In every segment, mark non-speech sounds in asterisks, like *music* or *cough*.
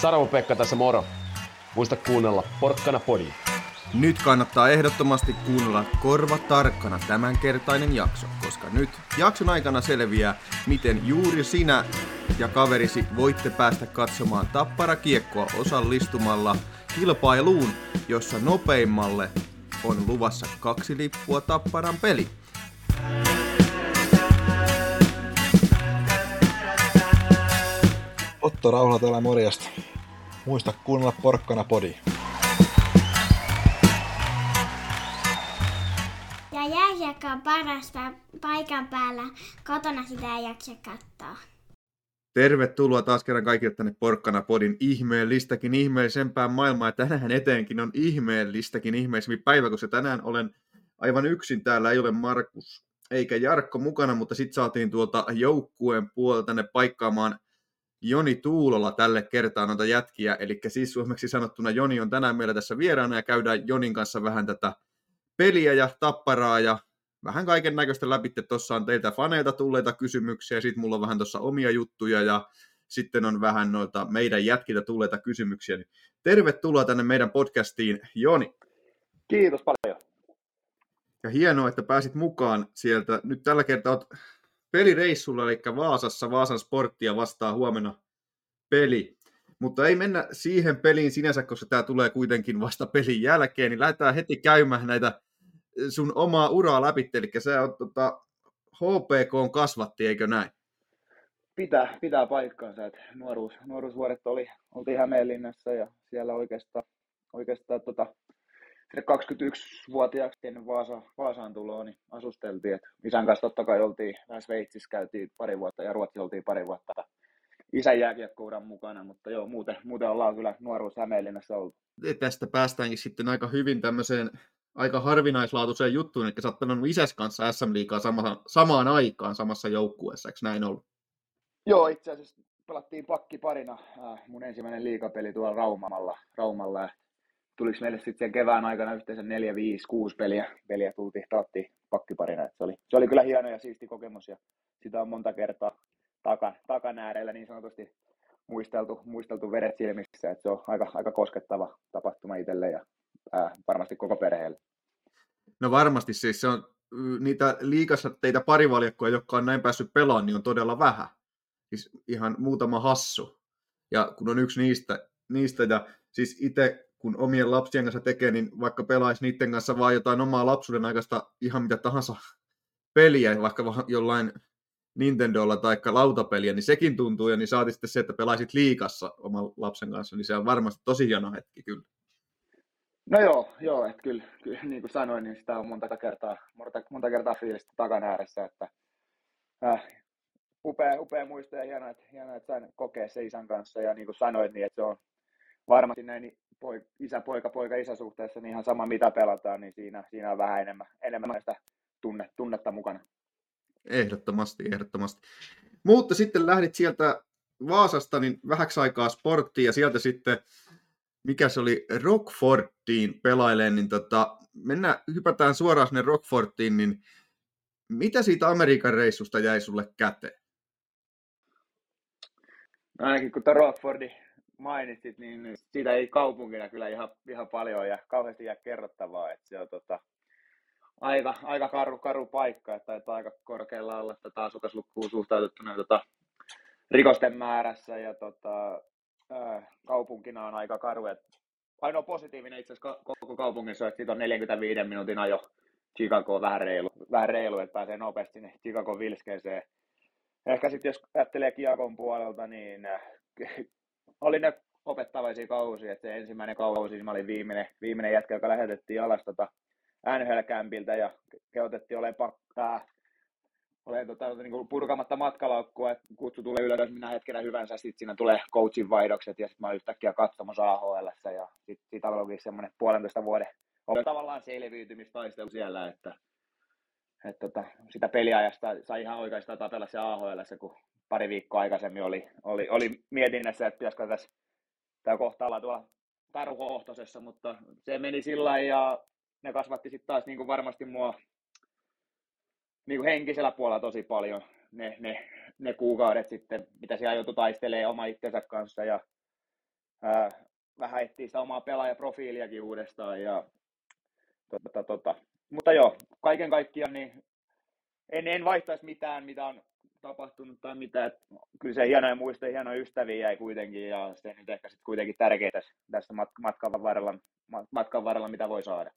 Saravo Pekka tässä moro. Muista kuunnella Porkkana Podi. Nyt kannattaa ehdottomasti kuunnella korva tarkkana tämänkertainen jakso, koska nyt jakson aikana selviää, miten juuri sinä ja kaverisi voitte päästä katsomaan Tappara Kiekkoa osallistumalla kilpailuun, jossa nopeimmalle on luvassa kaksi lippua Tapparan peli. Otto Rauhala täällä morjesta. Muista kuunnella Porkkana Podi. Ja jääkiekko on paras pa- paikan päällä. Kotona sitä ei jaksa katsoa. Tervetuloa taas kerran kaikille tänne Porkkana Podin ihmeellistäkin ihmeellisempään maailmaan. Ja tänään eteenkin on ihmeellistäkin ihmeellisempi päivä, koska tänään olen aivan yksin täällä. Ei ole Markus eikä Jarkko mukana, mutta sitten saatiin tuolta joukkueen puolelta tänne paikkaamaan Joni Tuulola tälle kertaa noita jätkiä. Eli siis suomeksi sanottuna Joni on tänään meillä tässä vieraana ja käydään Jonin kanssa vähän tätä peliä ja tapparaa ja vähän kaiken näköistä läpi. Tuossa on teiltä faneilta tulleita kysymyksiä, sitten mulla on vähän tuossa omia juttuja ja sitten on vähän noita meidän jätkiltä tulleita kysymyksiä. Niin tervetuloa tänne meidän podcastiin, Joni. Kiitos paljon. Ja hienoa, että pääsit mukaan sieltä. Nyt tällä kertaa olet pelireissulla, eli Vaasassa, Vaasan sporttia vastaa huomenna peli. Mutta ei mennä siihen peliin sinänsä, koska tämä tulee kuitenkin vasta pelin jälkeen, niin lähdetään heti käymään näitä sun omaa uraa läpi, eli sä oot tota, HPK on kasvatti, eikö näin? Pitää, pitää paikkaansa, että nuoruus, nuoruusvuodet oli, oltiin Hämeenlinnassa ja siellä oikeastaan, oikeastaan tota, 21-vuotiaaksi ennen Vaasa, Vaasaan tuloa, niin asusteltiin. Et isän kanssa totta kai oltiin vähän Sveitsissä, käytiin pari vuotta ja Ruotsi oltiin pari vuotta isän jääkiekkouran mukana, mutta joo, muuten, muuten ollaan kyllä nuoruus Hämeenlinnassa ollut. Tästä päästäänkin sitten aika hyvin tämmöiseen aika harvinaislaatuiseen juttuun, että sä oot pelannut isäs kanssa SM-liigaa sama, samaan aikaan samassa joukkueessa, eikö näin ollut? Joo, itse asiassa pelattiin pakkiparina äh, mun ensimmäinen liikapeli tuolla Raumalla, Raumalla ja tuliko meille sitten kevään aikana yhteensä 4, 5, 6 peliä, peliä tultiin, pelattiin pakkiparina. Et se, oli, se oli kyllä hieno ja siisti kokemus ja sitä on monta kertaa takan, takan äärellä niin sanotusti muisteltu, muisteltu veret silmissä, että se on aika, aika koskettava tapahtuma itselle ja ää, varmasti koko perheelle. No varmasti siis se on niitä liikassa teitä parivaljakkoja, jotka on näin päässyt pelaamaan, niin on todella vähän. Siis ihan muutama hassu. Ja kun on yksi niistä, niistä ja siis itse kun omien lapsien kanssa tekee, niin vaikka pelaisi niiden kanssa vaan jotain omaa lapsuuden aikaista ihan mitä tahansa peliä, vaikka jollain Nintendolla tai lautapeliä, niin sekin tuntuu, ja niin saati sitten se, että pelaisit liikassa oman lapsen kanssa, niin se on varmasti tosi hieno hetki kyllä. No joo, joo että kyllä, kyllä, niin kuin sanoin, niin sitä on monta kertaa, monta, monta kertaa fiilistä takan ääressä, että äh, upea, upea muisto ja hienoa, että, hienoa, että sain kokea se isän kanssa, ja niin kuin sanoit, niin että se on varmasti näin niin poi, isä, poika, poika, isä suhteessa, niin ihan sama mitä pelataan, niin siinä, siinä on vähän enemmän, enemmän sitä tunne, tunnetta mukana. Ehdottomasti, ehdottomasti. Mutta sitten lähdit sieltä Vaasasta niin vähäksi aikaa sporttiin ja sieltä sitten, mikä se oli, Rockfortiin pelaileen, niin tota, mennään, hypätään suoraan sinne Rockfortiin, niin mitä siitä Amerikan reissusta jäi sulle käteen? No ainakin kun tuon Rockfordin mainitsit, niin siitä ei kaupunkina kyllä ihan, ihan paljon ja kauheasti jää kerrottavaa, että se on tota, aika, aika karu, karu paikka, että taitaa aika korkealla olla tätä asukaslukkuun suhtautettuna tota, rikosten määrässä ja tota, kaupunkina on aika karu. Et ainoa positiivinen itse asiassa koko kaupungissa että siitä on 45 minuutin ajo Chicago vähän reilu, vähän reilu että pääsee nopeasti sinne Chicago vilskeeseen. Ehkä sitten jos ajattelee Kiakon puolelta, niin oli ne opettavaisia kausia, että se ensimmäinen kausi, niin mä olin viimeinen, viimeinen jätkä, joka lähetettiin alas tota NHL-kämpiltä ja kehotettiin olemaan pakkaa, olen tota, niin kuin purkamatta matkalaukkua, että kutsu tulee ylös minä hetkenä hyvänsä, sitten siinä tulee coachin vaihdokset ja sitten mä olin yhtäkkiä katsomassa AHL ja sitten siitä alkoi semmoinen puolentoista vuoden oli tavallaan selviytymistaistelu siellä, että, että tota, sitä peliajasta sai ihan oikeastaan tapella se AHL, kun pari viikkoa aikaisemmin oli, oli, oli mietinnässä, että pitäisikö tässä tämä kohta olla tuolla tarukohtosessa, mutta se meni sillä ja ne kasvatti sitten taas niin kuin varmasti mua niin kuin henkisellä puolella tosi paljon ne, ne, ne kuukaudet sitten, mitä siellä joutui taistelee oma itsensä kanssa ja ää, vähän etsiä sitä omaa pelaajaprofiiliakin uudestaan. Ja, tota, tota. Mutta joo, kaiken kaikkiaan niin en, en vaihtaisi mitään, mitä on tapahtunut tai mitä. Et kyllä se hienoja muistoja, hienoja ystäviä jäi kuitenkin ja se nyt ehkä sitten kuitenkin tärkeää tässä matkan varrella, matkan varrella, mitä voi saada.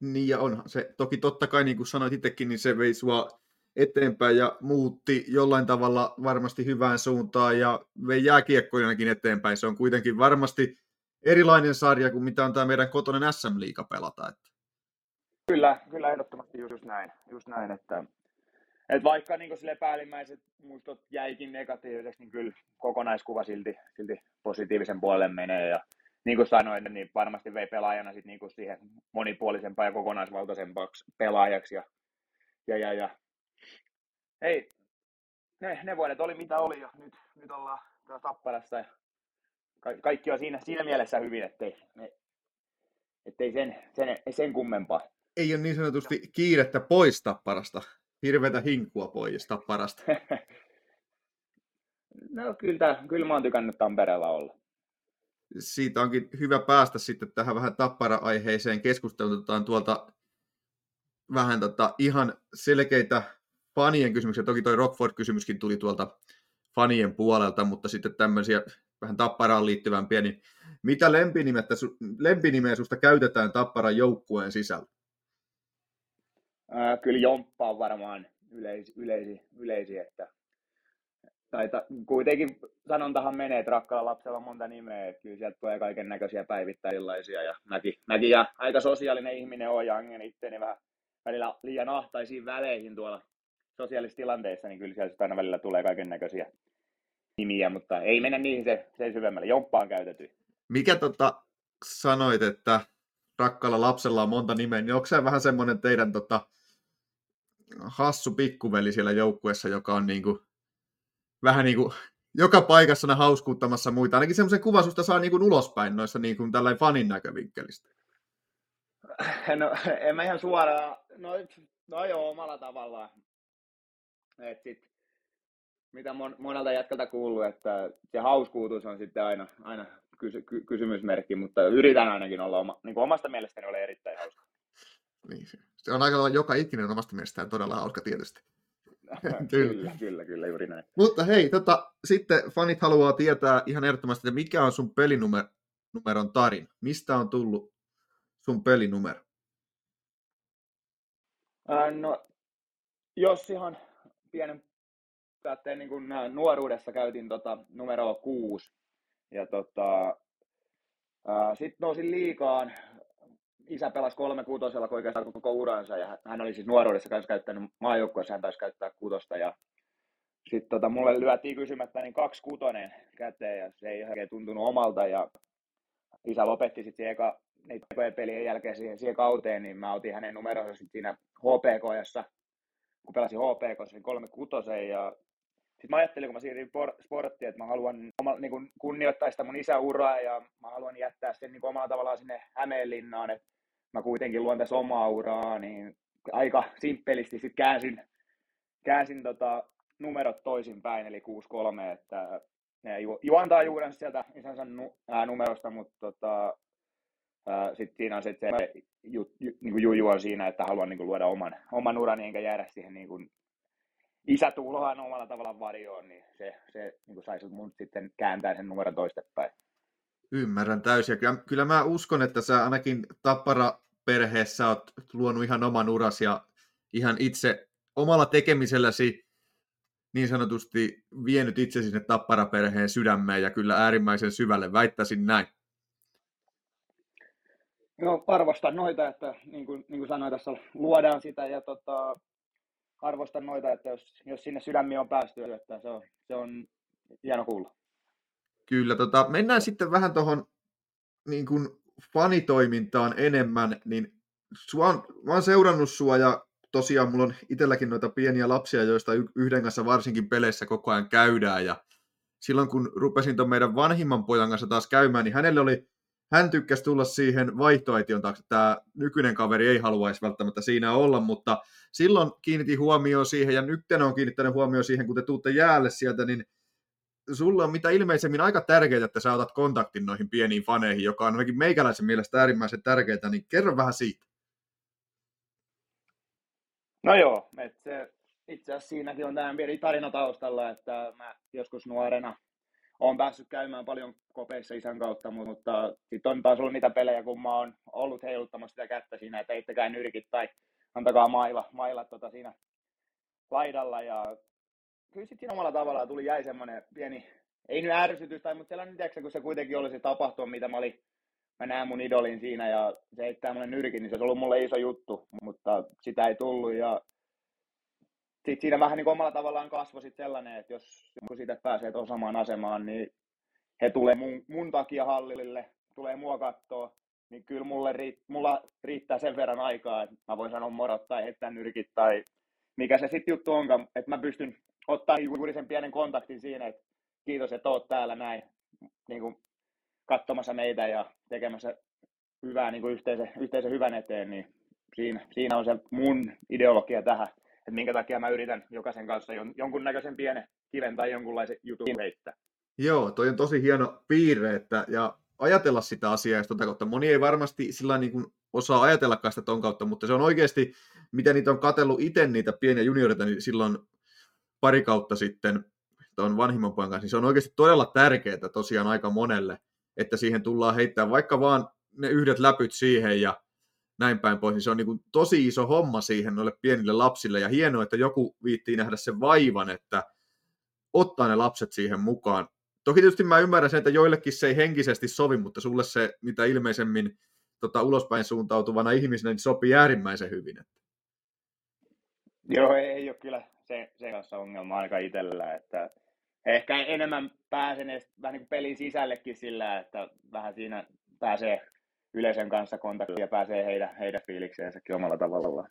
Niin ja onhan se, toki totta kai niin kuin sanoit itsekin, niin se vei sua eteenpäin ja muutti jollain tavalla varmasti hyvään suuntaan ja vei jääkiekkoinakin eteenpäin. Se on kuitenkin varmasti erilainen sarja kuin mitä on tämä meidän kotonen SM-liiga pelata. Että. Kyllä, kyllä ehdottomasti just näin, just näin että, että vaikka niin sille päällimmäiset muistot jäikin negatiiviseksi, niin kyllä kokonaiskuva silti, silti positiivisen puolelle menee ja niin kuin sanoin, niin varmasti vei pelaajana sit niin kuin siihen monipuolisempaan ja kokonaisvaltaisempaksi pelaajaksi ja, ja, ja, ja hei, ne, ne vuodet oli mitä oli ja nyt, nyt ollaan Tapparassa ja ka- kaikki on siinä, siinä mielessä hyvin, ettei, ettei sen, sen, sen kummempaa. Ei ole niin sanotusti kiirettä pois Tapparasta, hirveätä hinkua pois Tapparasta. *laughs* no kyllä, kyllä mä oon tykännyt Tampereella olla. Siitä onkin hyvä päästä sitten tähän vähän tappara-aiheiseen keskusteluun. Otetaan tuolta vähän tota, ihan selkeitä fanien kysymyksiä. Toki toi Rockford-kysymyskin tuli tuolta fanien puolelta, mutta sitten tämmöisiä vähän tapparaan liittyvämpiä, niin mitä lempinimettä, lempinimeä susta käytetään tapparan joukkueen sisällä? Ää, kyllä Jomppa on varmaan yleisi, yleisi, yleisi että tai ta, kuitenkin sanontahan menee, että rakkaalla lapsella on monta nimeä, että kyllä sieltä tulee kaiken näköisiä päivittäisiä ja mäkin, mäkin ja aika sosiaalinen ihminen on ja angen itteeni vähän välillä liian ahtaisiin väleihin tuolla sosiaalisissa tilanteissa, niin kyllä sieltä aina välillä tulee kaiken näköisiä nimiä, mutta ei mennä niihin se, sen syvemmälle. Jomppaan käytetty. Mikä tota, sanoit, että rakkaalla lapsella on monta nimeä, niin onko se vähän semmoinen teidän tota, hassu pikkuveli siellä joukkueessa, joka on niinku, vähän niin kuin joka paikassa hauskuuttamassa muita. Ainakin semmoisen kuvan susta saa niin kuin ulospäin noissa niin kuin tällainen fanin näkövinkkelistä. *clears throat* No, en mä ihan suoraan, no, no joo, omalla tavallaan. Et sit, mitä mon, monelta jätkältä kuuluu, että se hauskuutus on sitten aina, aina kysy, ky, kysymysmerkki, mutta yritän ainakin olla oma, niin kuin omasta mielestäni ole erittäin hauska. Niin, se on aika joka ikinen omasta mielestään todella hauska tietysti. *laughs* kyllä, kyllä, kyllä, juuri näin. Mutta hei, tota, sitten fanit haluaa tietää ihan ehdottomasti, että mikä on sun pelinumeron tarin? Mistä on tullut sun pelinumero? Ää, no, jos ihan pienen päätteen niin kun nuoruudessa käytin tota, numero kuusi. Ja tota, sitten nousin liikaan. Isä pelasi kolme kutosella oikeastaan koko uransa ja hän oli siis nuoruudessa kanssa käyttänyt maajoukkueessa, hän taisi käyttää kutosta ja sitten tota, mulle lyötiin kysymättä niin kaksi kutonen käteen ja se ei oikein tuntunut omalta ja isä lopetti sitten eka niitä pelien jälkeen siihen, siihen kauteen, niin mä otin hänen numeronsa sitten siinä HPK, kun pelasin HPK, niin kolme kutosen ja sitten mä ajattelin, kun mä siirryin sporttiin, että mä haluan niin kuin kunnioittaa sitä mun isäuraa ja mä haluan jättää sen niin omalla tavallaan sinne Hämeenlinnaan, että mä kuitenkin luon tässä omaa uraa, niin aika simppelisti sitten käänsin, käänsin tota numerot toisinpäin, eli 6-3, että ne ju, juontaa juurensa sieltä isänsä nu, ää, numerosta, mutta tota, sitten siinä on se, se ju, ju, niin kuin juju on siinä, että haluan niin kuin luoda oman, oman urani enkä jäädä siihen niin kuin isätuulohan omalla tavallaan varjoon, niin se, se niin saisi mun sitten kääntää sen numeron toistepäin. Ymmärrän täysin. Kyllä, kyllä mä uskon, että sä ainakin Tappara-perheessä oot luonut ihan oman uras ja ihan itse omalla tekemiselläsi niin sanotusti vienyt itse sinne Tappara-perheen sydämeen ja kyllä äärimmäisen syvälle, väittäisin näin. No arvostan noita, että niin kuin, niin kuin sanoin tässä, luodaan sitä ja tota, arvostan noita, että jos, jos sinne sydämiin on päästy, että se on, se on hieno kuulla. Kyllä, tota, mennään sitten vähän tuohon niin kuin fanitoimintaan enemmän, niin sua on, mä oon seurannut sua ja tosiaan mulla on itselläkin noita pieniä lapsia, joista yhden kanssa varsinkin peleissä koko ajan käydään ja silloin kun rupesin tuon meidän vanhimman pojan kanssa taas käymään, niin hänelle oli hän tykkäsi tulla siihen vaihtoehtion taakse. Tämä nykyinen kaveri ei haluaisi välttämättä siinä olla, mutta silloin kiinnitin huomioon siihen, ja nyt on kiinnittänyt huomioon siihen, kun te tuutte jäälle sieltä, niin sulla on mitä ilmeisemmin aika tärkeää, että sä otat kontaktin noihin pieniin faneihin, joka on ainakin meikäläisen mielestä äärimmäisen tärkeää, niin kerro vähän siitä. No joo, että se, itse asiassa siinäkin on tämä pieni tarina taustalla, että mä joskus nuorena olen päässyt käymään paljon kopeissa isän kautta, mutta sitten on taas ollut niitä pelejä, kun mä oon ollut heiluttamassa sitä kättä siinä, että eittäkää nyrkit tai antakaa mailla, mailla tota siinä laidalla. Ja kyllä sitten omalla tavallaan tuli jäi semmoinen pieni, ei nyt ärsytys, tai, mutta sellainen, tiedätkö, kun se kuitenkin oli se tapahtuma, mitä mä olin mä näen mun idolin siinä ja se heittää mulle nyrkin, niin se olisi ollut mulle iso juttu, mutta sitä ei tullut ja sitten siinä vähän niin omalla tavallaan kasvoi sit sellainen, että jos kun siitä pääsee tuohon samaan asemaan, niin he tulee mun, mun takia hallille, tulee mua katsoa, niin kyllä mulle riitt, mulla riittää sen verran aikaa, että mä voin sanoa morot tai heittää nyrkit tai mikä se sitten juttu onkaan, että mä pystyn ottaa juuri sen pienen kontaktin siinä, että kiitos, että oot täällä näin niin kuin katsomassa meitä ja tekemässä hyvää niin kuin yhteisen, yhteisen hyvän eteen, niin siinä, siinä on se mun ideologia tähän, että minkä takia mä yritän jokaisen kanssa jon, jonkunnäköisen pienen kiven tai jonkunlaisen jutun heittää. Joo, toi on tosi hieno piirre, että, ja ajatella sitä asiaa ja tota kautta. Moni ei varmasti sillä niin kuin osaa ajatellakaan sitä ton kautta, mutta se on oikeasti, miten niitä on katsellut itse niitä pieniä juniorita, niin silloin pari kautta sitten tuon vanhimman pojan kanssa, niin se on oikeasti todella tärkeää tosiaan aika monelle, että siihen tullaan heittää vaikka vaan ne yhdet läpyt siihen ja näin päin pois, niin se on niin kuin tosi iso homma siihen noille pienille lapsille, ja hienoa, että joku viittii nähdä sen vaivan, että ottaa ne lapset siihen mukaan. Toki tietysti mä ymmärrän sen, että joillekin se ei henkisesti sovi, mutta sulle se, mitä ilmeisemmin tota, ulospäin suuntautuvana ihmisenä, niin sopii äärimmäisen hyvin. Joo, ei ole kyllä se, se kanssa ongelma aika itsellä, että ehkä enemmän pääsen edes vähän niin pelin sisällekin sillä, että vähän siinä pääsee yleisön kanssa kontaktiin ja pääsee heidän, heidän fiilikseensäkin omalla tavallaan.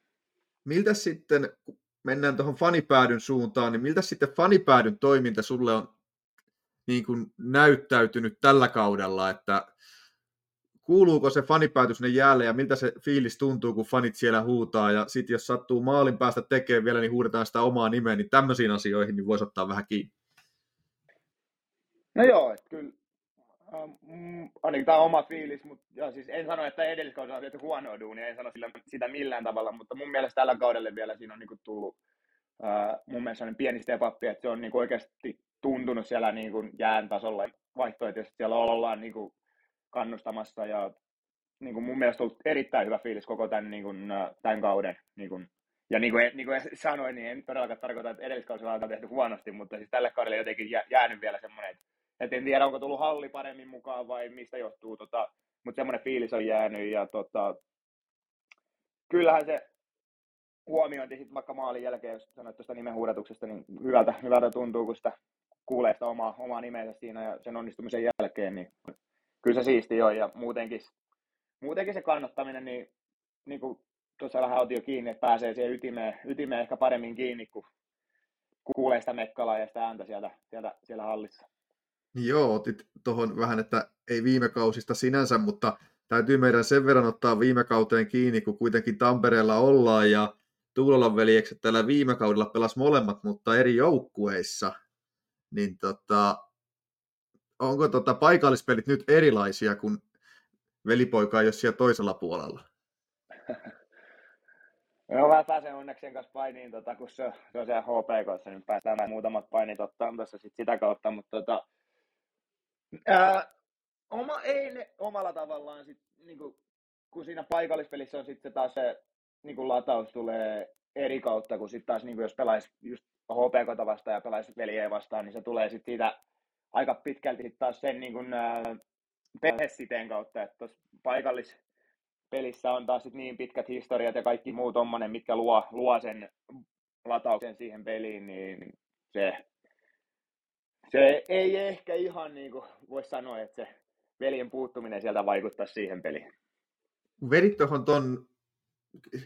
Miltä sitten, kun mennään tuohon fanipäädyn suuntaan, niin miltä sitten fanipäädyn toiminta sulle on niin kuin näyttäytynyt tällä kaudella, että kuuluuko se fanipäätys sinne jäälle ja miltä se fiilis tuntuu, kun fanit siellä huutaa ja sitten jos sattuu maalin päästä tekemään vielä, niin huudetaan sitä omaa nimeä, niin tämmöisiin asioihin niin voisi ottaa vähän kiinni. No joo, että kyllä mm, ainakin tämä on oma fiilis, mutta ja siis en sano, että edelliskaudella on tehty huonoa duunia, en sano sillä, sitä millään tavalla, mutta mun mielestä tällä kaudella vielä siinä on niinku tullut uh, mun mielestä sellainen pieni step up, että se on niinku oikeasti tuntunut siellä niinku jään tasolla vaihtoehtoisesti siellä ollaan niinku kannustamassa ja niinku mun mielestä ollut erittäin hyvä fiilis koko tämän, niinku, tämän kauden. Niinku, ja niin kuin, niin kuin sanoin, niin en todellakaan tarkoita, että edelliskaudella on tehty huonosti, mutta siis tälle kaudelle jotenkin jäänyt vielä semmoinen, että et en tiedä, onko tullut halli paremmin mukaan vai mistä johtuu, tota, mutta semmoinen fiilis on jäänyt ja tota, kyllähän se huomiointi sitten vaikka maalin jälkeen, jos sanoit tuosta nimenhuudatuksesta, niin hyvältä, hyvältä tuntuu, kun sitä kuulee sitä omaa, omaa nimensä siinä ja sen onnistumisen jälkeen, niin kyllä se siisti on ja muutenkin, muutenkin se kannattaminen, niin, niin kuin tuossa vähän otin jo kiinni, että pääsee siihen ytimeen, ytimeen ehkä paremmin kiinni, kun kuulee sitä mekkalaa ja sitä ääntä sieltä, sieltä, siellä hallissa. Joo, otit tuohon vähän, että ei viime kausista sinänsä, mutta täytyy meidän sen verran ottaa viime kauteen kiinni, kun kuitenkin Tampereella ollaan ja Tuulolan veljekset tällä viime kaudella pelas molemmat, mutta eri joukkueissa. Niin tota, onko tota paikallispelit nyt erilaisia, kun velipoika jos siellä toisella puolella? *laughs* No mä pääsen onneksi sen kanssa painiin, tota, kun se, se on siellä HPK, niin päästään muutamat painit ottaa tässä sit sitä kautta, mutta tota, Ää, oma, ei ne omalla tavallaan, sit, niinku, kun siinä paikallispelissä on sitten taas se niinku, lataus tulee eri kautta, kun sitten taas niinku, jos pelaisi just HPK vastaan ja pelaisi veljeä vastaan, niin se tulee sitten siitä aika pitkälti taas sen niin kuin, ää, perhesiteen kautta, että tuossa paikallispelissä on taas sit niin pitkät historiat ja kaikki muu tommonen, mitkä luo, luo sen latauksen siihen peliin, niin se se ei ehkä ihan niin kuin voisi sanoa, että se veljen puuttuminen sieltä vaikuttaa siihen peliin. Vedit tuohon ton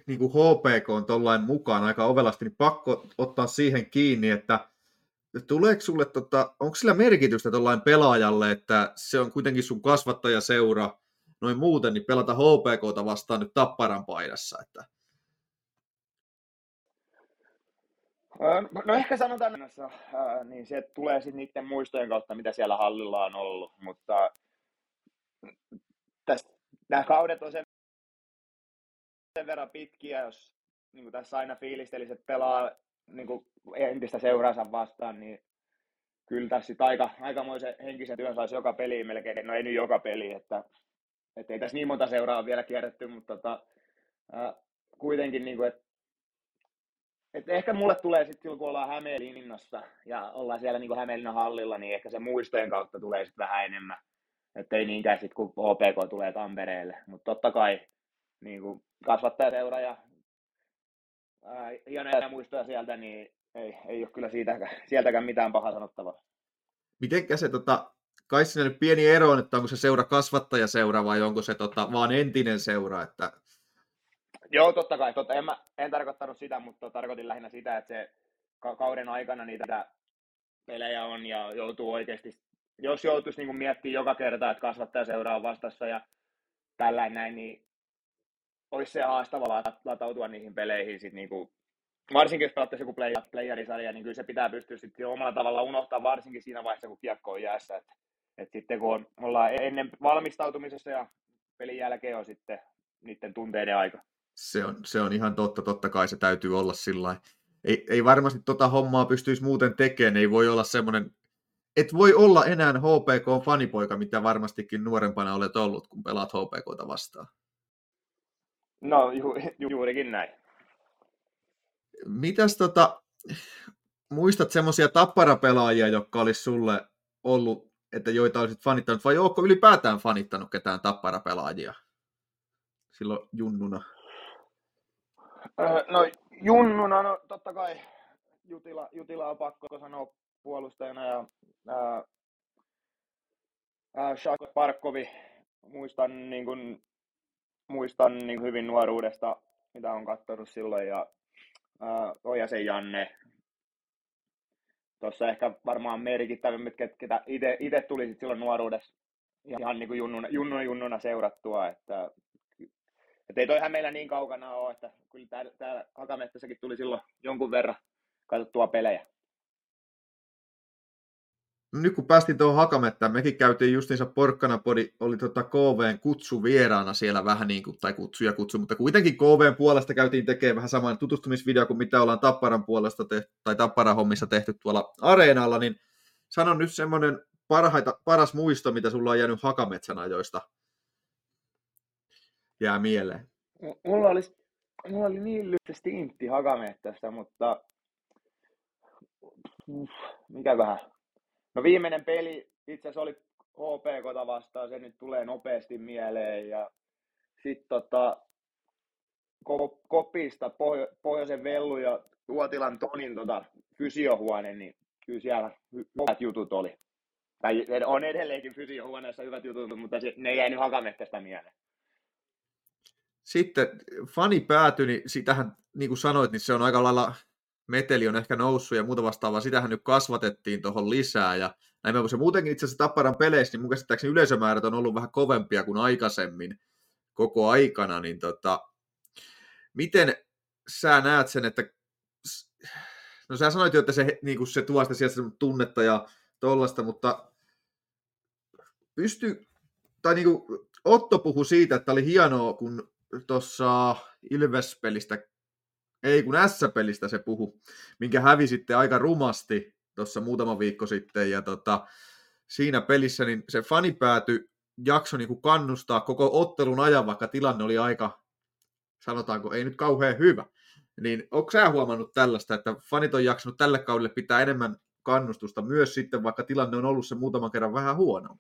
niin kuin HPK on tuollain mukaan aika ovelasti, niin pakko ottaa siihen kiinni, että tuleeko sulle, tota, onko sillä merkitystä tuollain pelaajalle, että se on kuitenkin sun kasvattajaseura, noin muuten, niin pelata HPKta vastaan nyt Tapparan paidassa, että Öö, No ehkä sanotaan, ää, niin se tulee sitten niiden muistojen kautta, mitä siellä hallilla on ollut, mutta tästä, nämä kaudet on sen, sen verran pitkiä, jos niin kuin tässä aina fiilisteli, että pelaa niin kuin entistä seuraansa vastaan, niin kyllä tässä sit aika, aikamoisen henkisen työn saisi joka peli melkein, no ei nyt joka peli, että, että ei tässä niin monta seuraa vielä kierretty, mutta tota, ää, kuitenkin, niin kuin, että et ehkä mulle tulee sitten silloin, kun ollaan Hämeenlinnassa ja ollaan siellä niin Hämeenlinnan hallilla, niin ehkä se muistojen kautta tulee sitten vähän enemmän. Että ei niinkään sitten, kun OPK tulee Tampereelle. Mutta totta kai niin kuin kasvattajaseura ja ää, hienoja muistoja sieltä, niin ei, ei ole kyllä siitäkään, sieltäkään mitään pahaa sanottavaa. Mitenkä se, tota, kai siinä nyt pieni ero on, että onko se seura kasvattajaseura vai onko se tota, vaan entinen seura, että Joo, totta kai. Totta. En, mä, en tarkoittanut sitä, mutta tarkoitin lähinnä sitä, että se ka- kauden aikana niitä pelejä on ja joutuu oikeasti, jos joutuisi niin miettimään joka kerta, että kasvattaja seuraa vastassa ja tällä näin, niin olisi se haastava latautua niihin peleihin sit niin kuin, varsinkin jos pelattaisiin joku play, playerisarja, niin kyllä se pitää pystyä sitten omalla tavalla unohtaa, varsinkin siinä vaiheessa, kun kiekko on jäässä. Et, et sitten kun on, ollaan ennen valmistautumisessa ja pelin jälkeen on sitten niiden tunteiden aika. Se on, se on ihan totta, totta kai se täytyy olla sillä ei, ei varmasti tota hommaa pystyisi muuten tekemään, ei voi olla semmoinen, et voi olla enää HPK-fanipoika, mitä varmastikin nuorempana olet ollut, kun pelaat HPKta vastaan. No ju, *laughs* ju, juurikin näin. Mitäs tota, muistat semmoisia tapparapelaajia, jotka olisi sulle ollut, että joita olisit fanittanut, vai ootko ylipäätään fanittanut ketään tapparapelaajia silloin junnuna? Öö, no junnuna, no totta kai Jutila, Jutila on pakko sanoa puolustajana ja ää, ää, Parkkovi muistan, niin kun, muistan niin hyvin nuoruudesta, mitä on katsonut silloin ja ää, Ojasen Janne. Tuossa ehkä varmaan merkittävimmät, ketä itse tuli sit silloin nuoruudessa ihan niin kuin junnuna, junnuna, junnuna seurattua, että että ei toihan meillä niin kaukana ole, että kyllä täällä, täällä Hakamettässäkin tuli silloin jonkun verran katsottua pelejä. Nyt kun päästiin tuohon Hakamettään, mekin käytiin justiinsa Porkkana podi, oli tota KVn kutsu vieraana siellä vähän niin kuin, tai kutsu ja kutsu, mutta kuitenkin KVn puolesta käytiin tekemään vähän saman tutustumisvideo kuin mitä ollaan Tapparan puolesta tehty, tai Tapparan hommissa tehty tuolla areenalla, niin sanon nyt semmoinen parhaita, paras muisto, mitä sulla on jäänyt Hakametsän ajoista jää mieleen? Mulla oli, mulla oli niin lyhyt stintti Hakamettästä, mutta mikäköhän. No viimeinen peli itse asiassa oli HPKta vastaan, se nyt tulee nopeasti mieleen. Ja sitten tota, Kopista Pohjo- Pohjoisen Vellu ja Tuotilan Tonin tota, fysiohuone, niin kyllä siellä hyvät jutut oli. Tai on edelleenkin fysiohuoneessa hyvät jutut, mutta ne ei jäänyt Hakamettästä mieleen sitten fani päätyi, niin sitähän, niin kuin sanoit, niin se on aika lailla, meteli on ehkä noussut ja muuta vastaavaa, sitähän nyt kasvatettiin tuohon lisää, ja näin kun se muutenkin itse asiassa Tapparan peleissä, niin mun käsittääkseni yleisömäärät on ollut vähän kovempia kuin aikaisemmin koko aikana, niin tota, miten sä näet sen, että no sä sanoit jo, että se, niin kuin se tuo sitä sieltä tunnetta ja tollasta, mutta pysty, tai niin kuin Otto puhui siitä, että oli hienoa, kun tuossa Ilves-pelistä, ei kun S-pelistä se puhu, minkä hävisitte aika rumasti tuossa muutama viikko sitten, ja tota, siinä pelissä niin se fanipääty jakso niin kannustaa koko ottelun ajan, vaikka tilanne oli aika, sanotaanko, ei nyt kauhean hyvä. Niin onko sä huomannut tällaista, että fanit on jaksanut tälle kaudelle pitää enemmän kannustusta myös sitten, vaikka tilanne on ollut se muutaman kerran vähän huono?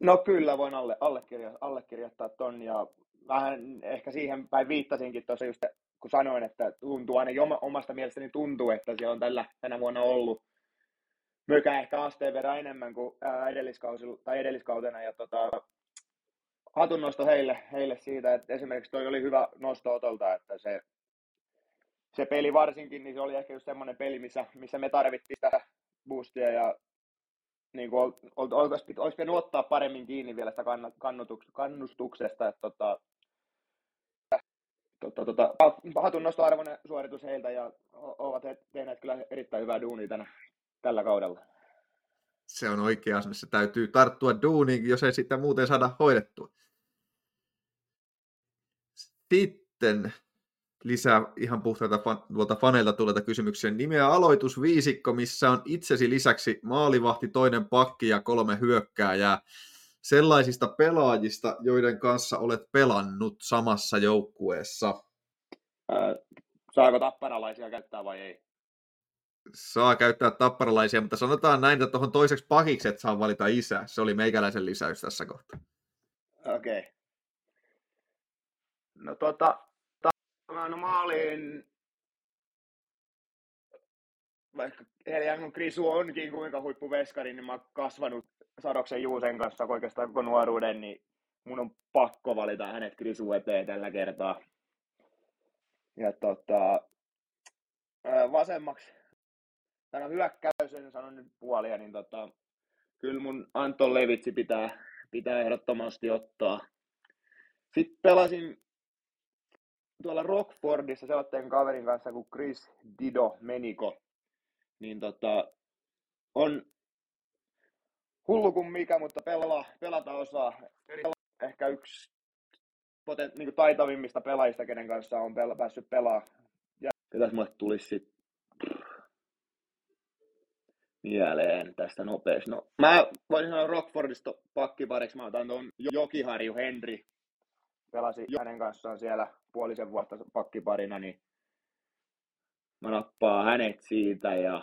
No kyllä, voin alle, allekirjoittaa, allekirjoittaa ton ja vähän ehkä siihen päin viittasinkin tuossa just, kun sanoin, että tuntuu aina omasta mielestäni tuntuu, että siellä on tällä, tänä vuonna ollut myökään ehkä asteen verran enemmän kuin tai edelliskautena. Ja tota, hatunnosto heille, heille siitä, että esimerkiksi toi oli hyvä nosto Otolta, että se, se peli varsinkin, niin se oli ehkä just semmoinen peli, missä, missä me tarvittiin sitä boostia ja niin kuin, olisi, olisi pitänyt ottaa paremmin kiinni vielä sitä kannustuksesta, että tota, tota, tota, hatun nostoarvoinen suoritus heiltä ja ovat he tehneet kyllä erittäin hyvää duunia tänä, tällä kaudella. Se on oikea se täytyy tarttua duuniin, jos ei sitä muuten saada hoidettua. Sitten lisää ihan puhtaita fan, tuolta faneilta tulleita kysymyksiä. Nimeä aloitusviisikko, missä on itsesi lisäksi maalivahti, toinen pakki ja kolme hyökkääjää. Sellaisista pelaajista, joiden kanssa olet pelannut samassa joukkueessa. Ää, saako tapparalaisia käyttää vai ei? Saa käyttää tapparalaisia, mutta sanotaan näin, että tuohon toiseksi pakiksi et saa valita isä. Se oli meikäläisen lisäys tässä kohtaa. Okei. Okay. No tota, no maaliin, vaikka Heliangon Krisu onkin kuinka huippuveskari, niin mä oon kasvanut Sadoksen Juusen kanssa oikeastaan koko nuoruuden, niin mun on pakko valita hänet Krisu eteen tällä kertaa. Ja tota, vasemmaksi, tämä on hyökkäys, en sano nyt puolia, niin tota, kyllä mun Anton Levitsi pitää, pitää ehdottomasti ottaa. Sitten pelasin tuolla Rockfordissa sellaisen kaverin kanssa kuin Chris Dido Meniko, niin tota, on hullu kuin mikä, mutta pelaa, pelata osaa. Ehkä yksi poten, niin taitavimmista pelaajista, kenen kanssa on pel- päässyt pelaamaan. Ketäs mulle tulisi sitten mieleen tästä nopeasti. No, mä voisin sanoa Rockfordista pakkipariksi, mä otan tuon Jokiharju Henry. Pelasin hänen kanssaan siellä puolisen vuotta pakkiparina, niin mä nappaan hänet siitä ja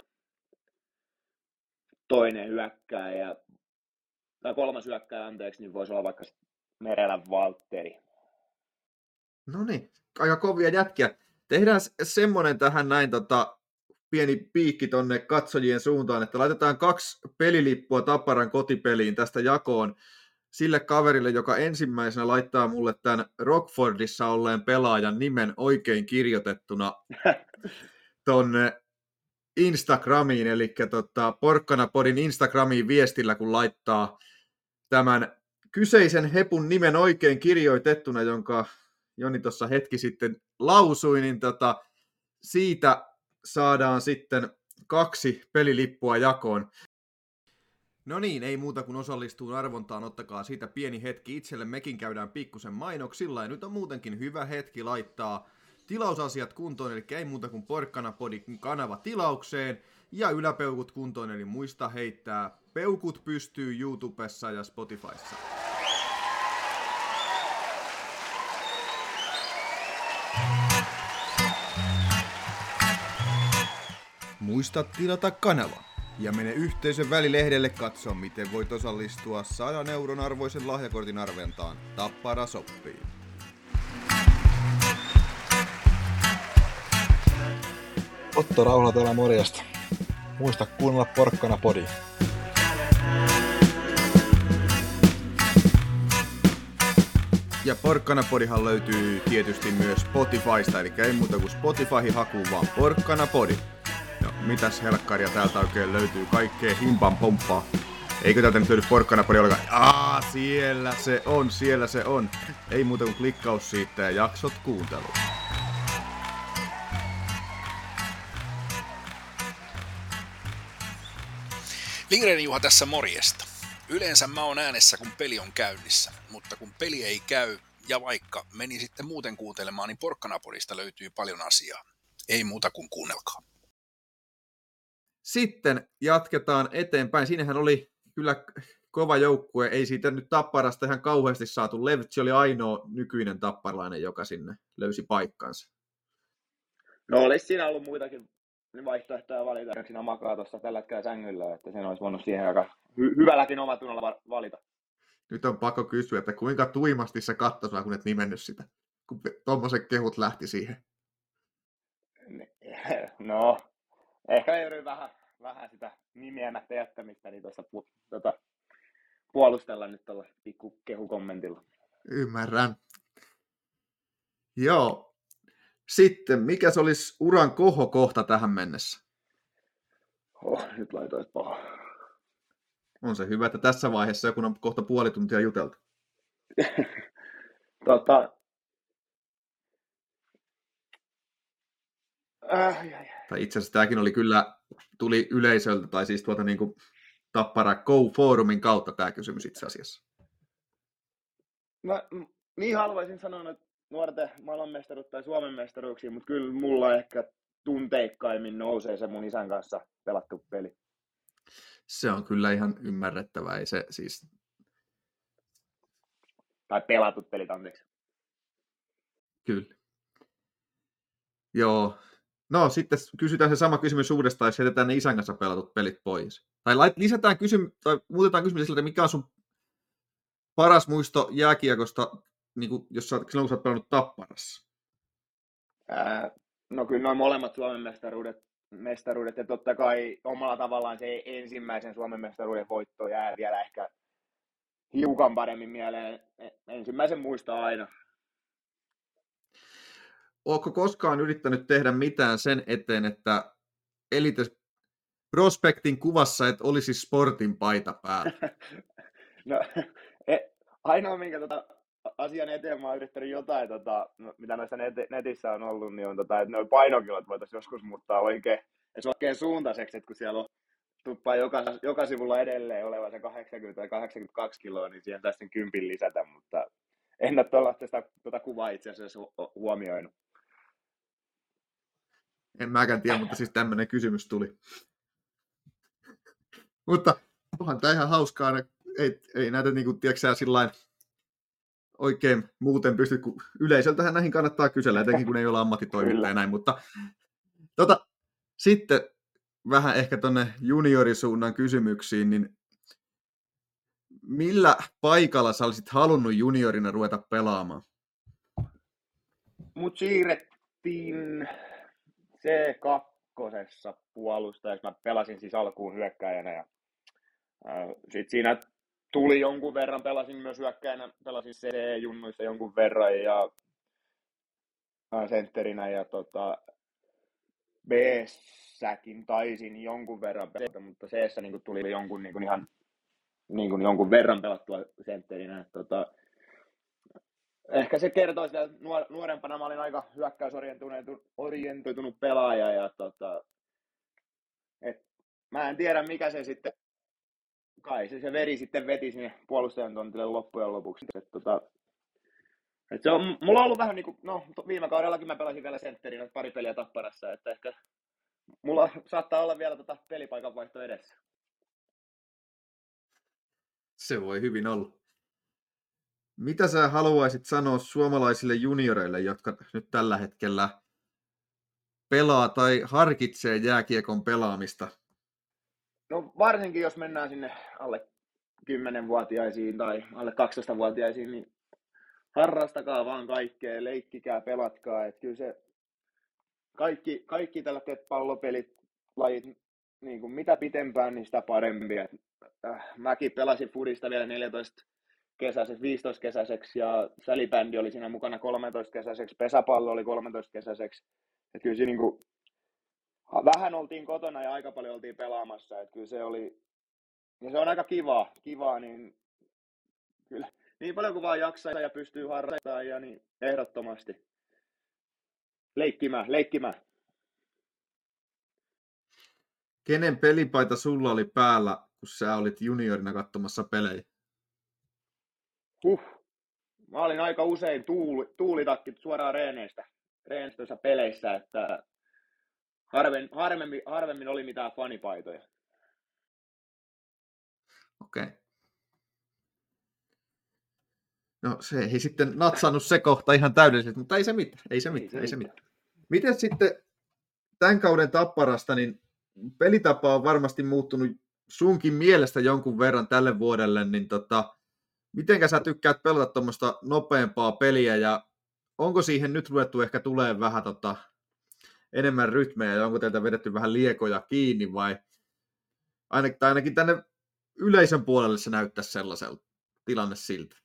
toinen hyökkääjä, tai kolmas hyökkääjä, anteeksi, niin voisi olla vaikka Merelän Valtteri. No niin, aika kovia jätkiä. Tehdään semmoinen tähän näin tota, pieni piikki tonne katsojien suuntaan, että laitetaan kaksi pelilippua Tapparan kotipeliin tästä jakoon sille kaverille, joka ensimmäisenä laittaa mulle tämän Rockfordissa olleen pelaajan nimen oikein kirjoitettuna *laughs* tonne Instagramiin, eli tota, Porkkanapodin Instagramiin viestillä, kun laittaa tämän kyseisen hepun nimen oikein kirjoitettuna, jonka Joni tuossa hetki sitten lausui, niin tota, siitä saadaan sitten kaksi pelilippua jakoon. No niin, ei muuta kuin osallistuu arvontaan, ottakaa siitä pieni hetki itselle, mekin käydään pikkusen mainoksilla ja nyt on muutenkin hyvä hetki laittaa tilausasiat kuntoon, eli ei muuta kuin Porkkanapodin kanava tilaukseen ja yläpeukut kuntoon, eli muista heittää peukut pystyy YouTubessa ja Spotifyssa. Muista tilata kanava ja mene yhteisön välilehdelle katsoa, miten voit osallistua 100 euron arvoisen lahjakortin arventaan. Tappara soppii. Otto Rauhala täällä morjesta. Muista kuunnella porkkana podi. Ja Porkkanapodihan löytyy tietysti myös Spotifysta, eli ei muuta kuin Spotify hakuun vaan Porkkanapodi. No, mitäs helkkaria täältä oikein löytyy? Kaikkea himpan pomppaa. Eikö täältä nyt löydy Porkkanapodi ollenkaan? Aa, siellä se on, siellä se on. Ei muuta kuin klikkaus siitä ja jaksot kuunteluun. Lindgren Juha tässä morjesta. Yleensä mä oon äänessä, kun peli on käynnissä, mutta kun peli ei käy, ja vaikka meni sitten muuten kuuntelemaan, niin Porkkanapodista löytyy paljon asiaa. Ei muuta kuin kuunnelkaa. Sitten jatketaan eteenpäin. Siinähän oli kyllä kova joukkue. Ei siitä nyt Tapparasta ihan kauheasti saatu. Levtsi oli ainoa nykyinen tapparlainen, joka sinne löysi paikkansa. No olisi siinä ollut muitakin vaihtoehtoja valita. Siinä makaa tuossa tällä hetkellä sängyllä, että sen olisi voinut siihen aika hy- hyvälläkin omatunnolla valita. Nyt on pakko kysyä, että kuinka tuimasti se katsoi kun et nimennyt sitä, kun tuommoiset kehut lähti siihen. *laughs* No, ehkä joudun vähän, vähän sitä nimeämättä jättämistä, niin tuossa pu, tota, puolustella nyt tuolla pikku kehukommentilla. Ymmärrän. Joo. Sitten, mikä se olisi uran kohokohta tähän mennessä? Oh, nyt laitoit paha. On se hyvä, että tässä vaiheessa, kun on kohta puoli tuntia juteltu. *laughs* tota, Äh, ai, ai. Tai itse asiassa tämäkin oli kyllä, tuli yleisöltä, tai siis tuota niin kuin Tappara Go-foorumin kautta tämä kysymys itse asiassa. Mä niin haluaisin sanoa, että nuorten maailmanmestaruutta tai Suomen mestaruuksia, mutta kyllä mulla ehkä tunteikkaimmin nousee se mun isän kanssa pelattu peli. Se on kyllä ihan ymmärrettävää. Ei se siis, Tai pelatut pelit, anteeksi. kyllä. Joo. No sitten kysytään se sama kysymys uudestaan, jos jätetään ne isän kanssa pelatut pelit pois. Tai lait, lisätään kysymys, tai muutetaan kysymys siltä, mikä on sun paras muisto jääkiekosta, niin kuin, jos sä, silloin kun sä oot pelannut Tapparassa? Ää, no kyllä noin molemmat Suomen mestaruudet, mestaruudet ja totta kai omalla tavallaan se ensimmäisen Suomen mestaruuden voitto jää vielä ehkä hiukan paremmin mieleen. E- Ensimmäisen muistaa aina. Oletko koskaan yrittänyt tehdä mitään sen eteen, että Elite Prospektin kuvassa et olisi sportin paita päällä? *laughs* No, *laughs* e, ainoa, minkä tota, asian eteen mä oon yrittänyt jotain, tota, no, mitä noissa net, netissä on ollut, niin on, tota, että noin painokilot voitaisiin joskus muuttaa oikein, edes oikein suuntaiseksi, että kun siellä on tuppaa joka, joka sivulla edelleen olevan se 80 tai 82 kiloa, niin siihen saisi sen kympin lisätä, mutta en ole tuollaista sitä, tuota kuvaa itse asiassa hu- huomioinut. En mäkään tiedä, mutta siis tämmöinen kysymys tuli. mutta onhan tämä ihan hauskaa. Ei, ei näitä niin kuin, tiedätkö, sillain oikein muuten pysty, kun yleisöltähän näihin kannattaa kysellä, etenkin kun ei ole ammattitoimittaja *laughs* näin, mutta tota, sitten vähän ehkä tuonne juniorisuunnan kysymyksiin, niin millä paikalla sä olisit halunnut juniorina ruveta pelaamaan? Mut siirrettiin C2 puolustajaksi. Mä pelasin siis alkuun hyökkäjänä ja sitten siinä tuli jonkun verran, pelasin myös hyökkäjänä, pelasin C-junnuissa jonkun verran ja ää, sentterinä ja tota, B-säkin taisin jonkun verran pelata, mutta C-ssä niin tuli jonkun niin ihan niin kuin jonkun verran pelattua sentterinä. Tota, ehkä se kertoo sitä, että nuor- nuorempana mä olin aika hyökkäysorientoitunut pelaaja ja tota, et, mä en tiedä mikä se sitten, kai se, se veri sitten veti sinne puolustajan tontille loppujen lopuksi. Et, tota, et se on, mulla on ollut vähän niin kuin, no viime kaudellakin mä pelasin vielä sentterinä pari peliä tapparassa, että ehkä mulla saattaa olla vielä tota pelipaikan vaihto edessä. Se voi hyvin olla. Mitä sä haluaisit sanoa suomalaisille junioreille, jotka nyt tällä hetkellä pelaa tai harkitsee jääkiekon pelaamista? No varsinkin jos mennään sinne alle 10-vuotiaisiin tai alle 12-vuotiaisiin, niin harrastakaa vaan kaikkea, leikkikää, pelatkaa. Että kyllä se kaikki, kaikki tällaiset pallopelit, lajit, niin kuin mitä pitempään, niin sitä parempi. Et, äh, mäkin pelasin Fudista vielä 14 kesäiseksi, 15 kesäiseksi ja sälibändi oli siinä mukana 13 kesäiseksi, pesäpallo oli 13 kesäiseksi. Et kyllä se niin kuin, vähän oltiin kotona ja aika paljon oltiin pelaamassa, että kyllä se oli, ja se on aika kivaa, kivaa niin kyllä niin paljon kuin vaan jaksaa ja pystyy harrastamaan ja niin ehdottomasti leikkimään, leikkimään. Kenen pelipaita sulla oli päällä, kun sä olit juniorina katsomassa pelejä? Huh. Mä olin aika usein tuuli, tuulitakkit suoraan reeneistä, reenistöissä peleissä, että harvemmin, harvemmin, harvemmin oli mitään fanipaitoja. Okei. Okay. No se ei sitten natsannut se kohta ihan täydellisesti, mutta ei se mitään, ei se mitään, ei se mitään. Miten sitten tämän kauden tapparasta, niin pelitapa on varmasti muuttunut sunkin mielestä jonkun verran tälle vuodelle, niin tota, mitenkä sä tykkäät pelata tuommoista nopeampaa peliä ja onko siihen nyt ruvettu ehkä tulee vähän tota, enemmän rytmejä ja onko teiltä vedetty vähän liekoja kiinni vai ainakin, tai ainakin tänne yleisön puolelle se näyttäisi sellaiselta tilanne siltä.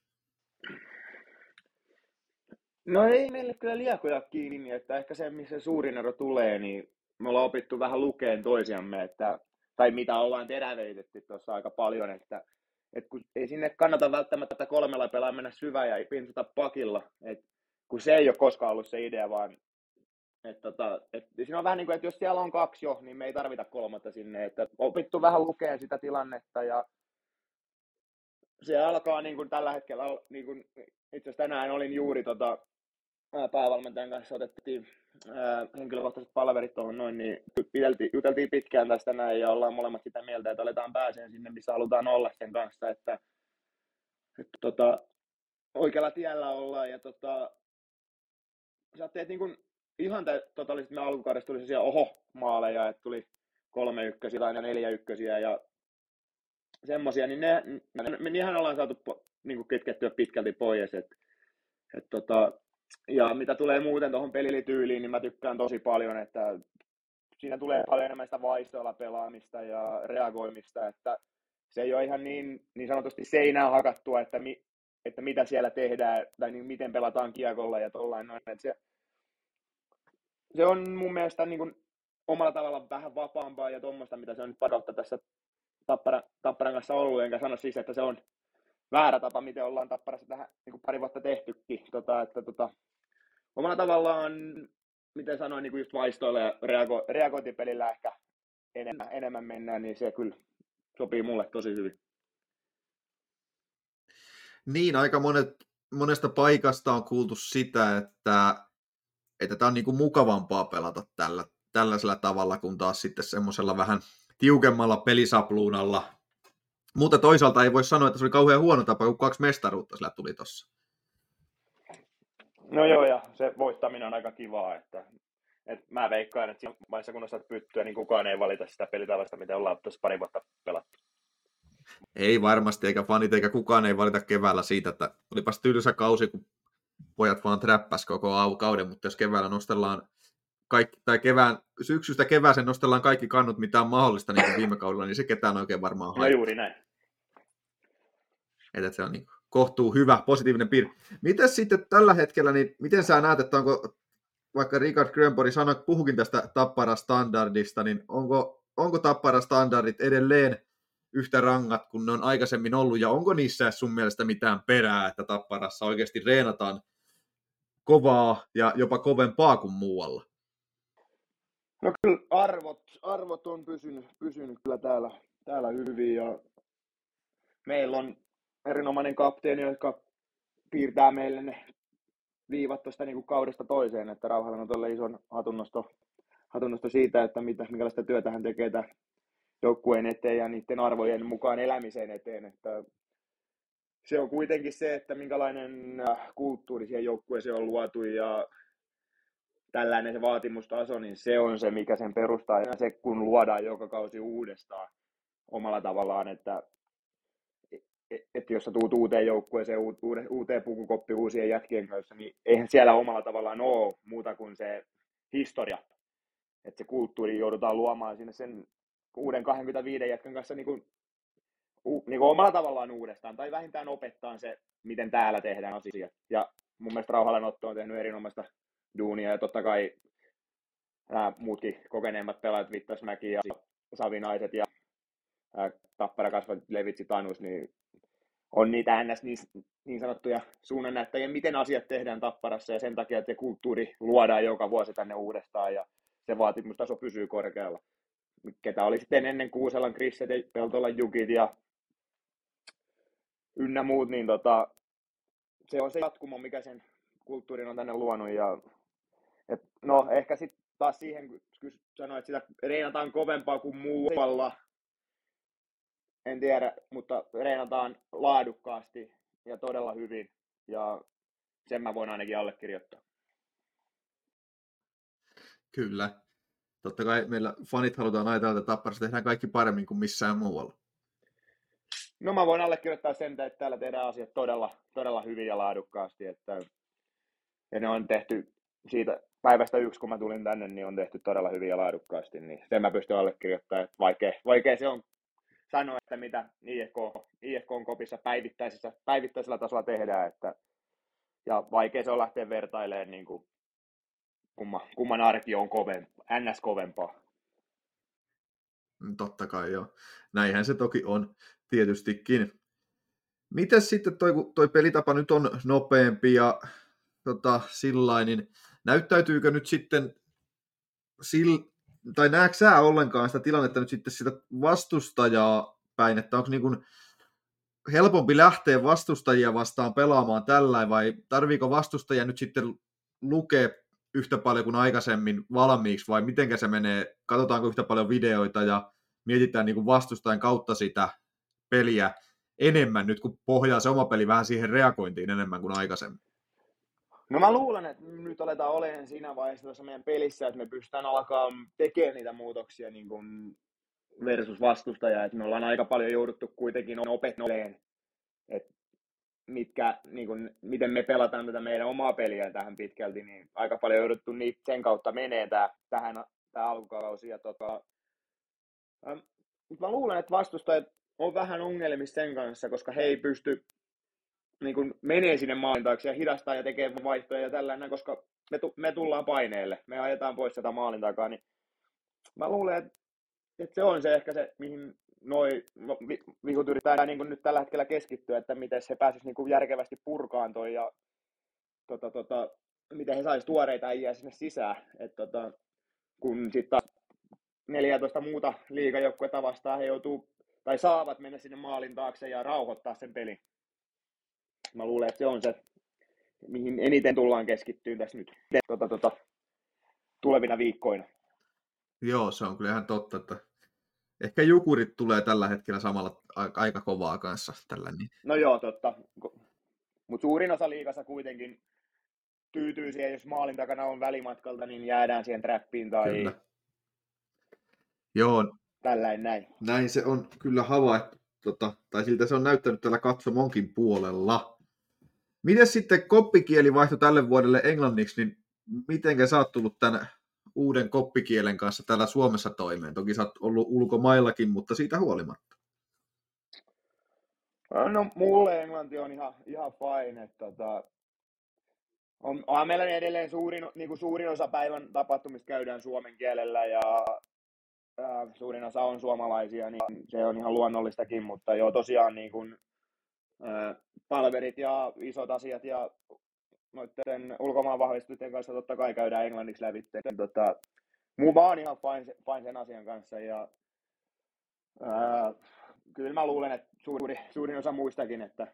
No ei meille kyllä liekoja kiinni, että ehkä se, missä suurin ero tulee, niin me ollaan opittu vähän lukeen toisiamme, että, tai mitä ollaan terävöitetty tuossa aika paljon, että, että kun ei sinne kannata välttämättä kolmella pelaa mennä syvään ja pintsata pakilla, että kun se ei ole koskaan ollut se idea, vaan Et tota, et siinä on vähän niin kuin, että jos siellä on kaksi jo, niin me ei tarvita kolmatta sinne. Että opittu vähän lukea sitä tilannetta ja se alkaa niin kuin tällä hetkellä, niin kuin, itse asiassa tänään olin juuri tota, päävalmentajan kanssa otettiin ää, henkilökohtaiset palverit tuohon noin, niin juteltiin, juteltiin pitkään tästä näin ja ollaan molemmat sitä mieltä, että aletaan pääseen sinne, missä halutaan olla sen kanssa, että, että tota, oikealla tiellä ollaan ja tota, sä teet niin kuin ihan totaalisesti me alkukaudessa tuli sellaisia oho-maaleja, että tuli kolme ykkösiä tai neljä ykkösiä ja semmoisia, niin ne, ne, niinhän ollaan saatu niin kuin kitkettyä pitkälti pois. Et, et tota, ja mitä tulee muuten tuohon pelityyliin, niin mä tykkään tosi paljon, että siinä tulee paljon enemmän sitä vaistoilla pelaamista ja reagoimista, että se ei ole ihan niin, niin sanotusti seinään hakattua, että, mi, että mitä siellä tehdään tai niin miten pelataan kiekolla ja tollain noin. Että se, se on mun mielestä niin kuin omalla tavalla vähän vapaampaa ja tuommoista, mitä se on nyt padautta tässä Tappara, Tapparan kanssa ollut, enkä sano siis, että se on väärä tapa, miten ollaan Tapparassa tähän niin kuin pari vuotta tehtykin. Tota, että, tota, omalla tavallaan, miten sanoin, niin kuin just vaistoilla ja reago, reagointipelillä ehkä enemmän, enemmän mennään, niin se kyllä sopii mulle tosi hyvin. Niin, aika monet, monesta paikasta on kuultu sitä, että, että tämä on niin kuin mukavampaa pelata tällä, tällaisella tavalla, kun taas sitten semmoisella vähän tiukemmalla pelisapluunalla. Mutta toisaalta ei voi sanoa, että se oli kauhean huono tapa, kun kaksi mestaruutta sillä tuli tuossa. No joo, ja se voittaminen on aika kivaa, että, että mä veikkaan, että siinä vaiheessa kun osaat pyttyä, niin kukaan ei valita sitä pelitavasta, mitä ollaan tuossa pari vuotta pelattu. Ei varmasti, eikä fanit eikä kukaan ei valita keväällä siitä, että olipas tylsä kausi, kun pojat vaan träppäs koko kauden, mutta jos keväällä nostellaan kaikki, tai kevään, syksystä kevääseen nostellaan kaikki kannut, mitä on mahdollista niin kuin viime kaudella, niin se ketään oikein varmaan haittaa. No juuri näin. Että se on niin kohtuu hyvä, positiivinen piirre. Miten sitten tällä hetkellä, niin miten sä näet, että onko, vaikka Richard Grönborg sanoi, puhukin tästä Tappara-standardista, niin onko, onko Tappara-standardit edelleen yhtä rangat kuin ne on aikaisemmin ollut, ja onko niissä sun mielestä mitään perää, että Tapparassa oikeasti reenataan kovaa ja jopa kovempaa kuin muualla? No kyllä arvot, arvot on pysynyt, pysynyt kyllä täällä, täällä hyvin ja meillä on erinomainen kapteeni, joka piirtää meille ne viivat tuosta niin kaudesta toiseen, että Rauhalla on tuolle ison hatunnosto, hatunnosto siitä, että mitä, minkälaista työtä hän tekee joukkueen eteen ja niiden arvojen mukaan elämisen eteen, että se on kuitenkin se, että minkälainen äh, kulttuuri siihen joukkueeseen on luotu ja tällainen se vaatimustaso, niin se on se, mikä sen perustaa. Ja se, kun luodaan joka kausi uudestaan omalla tavallaan, että että jos sä tuut uuteen joukkueeseen, uuteen pukukoppi uusien jätkien kanssa, niin eihän siellä omalla tavallaan ole muuta kuin se historia. Että se kulttuuri joudutaan luomaan sinne sen uuden 25 jätkän kanssa niin kuin, niin kuin omalla tavallaan uudestaan, tai vähintään opettaa se, miten täällä tehdään asiat. Ja mun mielestä Rauhalan Otto on tehnyt erinomaista duunia, ja totta kai nämä muutkin kokeneemmat pelaajat, Vittasmäki ja Savinaiset ja Tappara kasvat Levitsi Tanus, niin on niitä ns. niin, niin sanottuja suunnannäyttäjiä, miten asiat tehdään Tapparassa ja sen takia, että se kulttuuri luodaan joka vuosi tänne uudestaan ja se vaatimustaso pysyy korkealla. Ketä oli sitten ennen Kuuselan Krisset ja Peltolan Jukit ja ynnä muut, niin tota, se on se jatkumo, mikä sen kulttuurin on tänne luonut. Ja, et, no ehkä sitten taas siihen, kun sanoin, että sitä reenataan kovempaa kuin muualla, en tiedä, mutta reenataan laadukkaasti ja todella hyvin. Ja sen mä voin ainakin allekirjoittaa. Kyllä. Totta kai meillä fanit halutaan ajatella, että Tapparassa tehdään kaikki paremmin kuin missään muualla. No mä voin allekirjoittaa sen, että täällä tehdään asiat todella, todella hyvin ja laadukkaasti. Että, ja ne on tehty siitä päivästä yksi, kun mä tulin tänne, niin on tehty todella hyvin ja laadukkaasti. Niin sen mä pystyn allekirjoittamaan, että vaikea, vaikea se on sanoa, että mitä IFK, IFK on kopissa päivittäisellä, päivittäisellä tasolla tehdään, että, ja vaikea se on lähteä vertailemaan niin kuin, kumma, kumman arki on kovempaa, ns. kovempaa. Totta kai joo. Näinhän se toki on tietystikin. Miten sitten toi, toi pelitapa nyt on nopeampi ja tota, sillain, niin näyttäytyykö nyt sitten sil, tai näetkö sä ollenkaan sitä tilannetta nyt sitten sitä vastustajaa päin, että onko niin kuin helpompi lähteä vastustajia vastaan pelaamaan tällä vai tarviiko vastustajia nyt sitten lukea yhtä paljon kuin aikaisemmin valmiiksi vai miten se menee, katsotaanko yhtä paljon videoita ja mietitään niin kuin vastustajan kautta sitä peliä enemmän nyt, kun pohjaa se oma peli vähän siihen reagointiin enemmän kuin aikaisemmin? No mä luulen, että nyt aletaan olemaan siinä vaiheessa tuossa meidän pelissä, että me pystytään alkaa tekemään niitä muutoksia niin kuin versus vastustaja, että me ollaan aika paljon jouduttu kuitenkin opettelemaan, että mitkä, niin kuin, miten me pelataan tätä meidän omaa peliä tähän pitkälti, niin aika paljon jouduttu niitä sen kautta menee tää, tähän tämä alkukausi. Ja tota, ähm, mä luulen, että vastustajat on vähän ongelmissa sen kanssa, koska he ei pysty niin kuin menee sinne maalin taakse ja hidastaa ja tekee vaihtoja ja tällainen, koska me, tu- me tullaan paineelle, me ajetaan pois sitä maalin takaa, niin mä luulen, että, että se on se ehkä se, mihin noi vihut yrittää niin kuin nyt tällä hetkellä keskittyä, että miten se pääsisi niin kuin järkevästi purkaan toi ja tota, tota, miten he saisi tuoreita äijää sinne sisään. Et, tota, kun sitten taas 14 muuta liigajoukkuetta vastaan he joutuu tai saavat mennä sinne maalin taakse ja rauhoittaa sen pelin. Mä luulen, että se on se, mihin eniten tullaan keskittyä tässä nyt tota, tota, tulevina viikkoina. Joo, se on kyllä ihan totta, että ehkä jukurit tulee tällä hetkellä samalla aika kovaa kanssa. Tällä niin. No joo, totta. Mutta suurin osa liikassa kuitenkin tyytyy siihen, jos maalin takana on välimatkalta, niin jäädään siihen trappiin tai kyllä. Joo. Tällainen näin. Näin se on kyllä havaittu, tota, tai siltä se on näyttänyt tällä katsomonkin puolella. Miten sitten koppikieli vaihtoi tälle vuodelle englanniksi, niin miten sä oot tullut tämän uuden koppikielen kanssa täällä Suomessa toimeen? Toki sä oot ollut ulkomaillakin, mutta siitä huolimatta. No mulle englanti on ihan, ihan fine. Että, tota, on, on meillä edelleen suurin, niin kuin suurin osa päivän tapahtumista käydään suomen kielellä ja ää, suurin osa on suomalaisia, niin se on ihan luonnollistakin, mutta joo tosiaan niin kuin, ää, palverit ja isot asiat ja noiden ulkomaan vahvistusten kanssa totta kai käydään englanniksi lävitse. Tota, muu oon ihan fine, fine sen asian kanssa ja ää, kyllä mä luulen, että suuri, suurin osa muistakin, että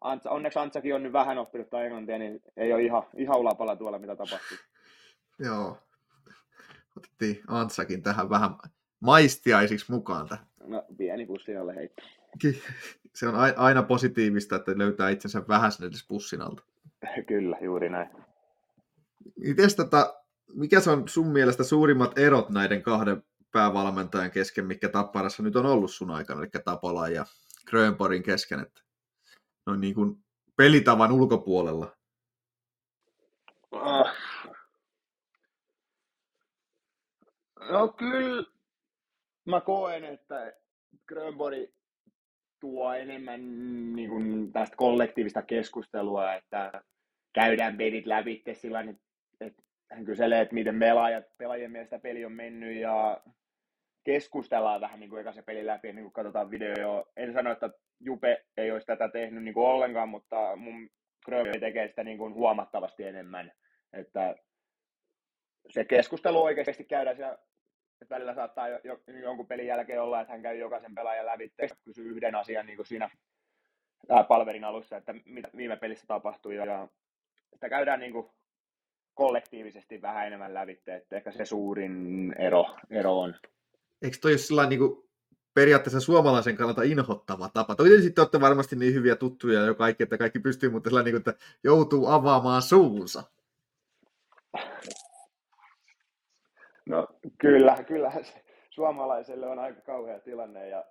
Antsa, onneksi Antsakin on nyt vähän oppinut tai englantia, niin ei ole ihan, ihan ulapalla tuolla, mitä tapahtuu. *laughs* Joo. Otettiin Antsakin tähän vähän maistiaisiksi mukaan. Tähän. No, pieni pussi alle heittää. Se on aina positiivista, että löytää itsensä vähän sinne pussin alta. *laughs* Kyllä, juuri näin. Mites tota, mikä se on sun mielestä suurimmat erot näiden kahden päävalmentajan kesken, mikä Tapparassa nyt on ollut sun aikana, eli Tapola ja Grönborgin kesken, että noin niin kuin pelitavan ulkopuolella? No kyllä mä koen, että Grönborg tuo enemmän niin kuin tästä kollektiivista keskustelua, että käydään pelit läpi sillä että hän kyselee, että miten pelaajat, pelaajien mielestä peli on mennyt ja keskustellaan vähän niin kuin se peli läpi, niin kuin katsotaan video. En sano, että Jupe ei olisi tätä tehnyt niin kuin ollenkaan, mutta mun Grövi tekee sitä niin kuin huomattavasti enemmän. Että se keskustelu oikeasti käydään siellä että välillä saattaa jo, jo, jonkun pelin jälkeen olla, että hän käy jokaisen pelaajan läpi, kysyy yhden asian niin kuin siinä palverin alussa, että mitä viime pelissä tapahtui, ja sitä käydään niin kuin kollektiivisesti vähän enemmän lävitte, että ehkä se suurin ero, ero on. Eikö toi ole niin kuin periaatteessa suomalaisen kannalta inhottava tapa? Toki sitten olette varmasti niin hyviä tuttuja jo kaikki, että kaikki pystyy, mutta sillä niin kuin, että joutuu avaamaan suunsa. No kyllä, kyllä suomalaiselle on aika kauhea tilanne ja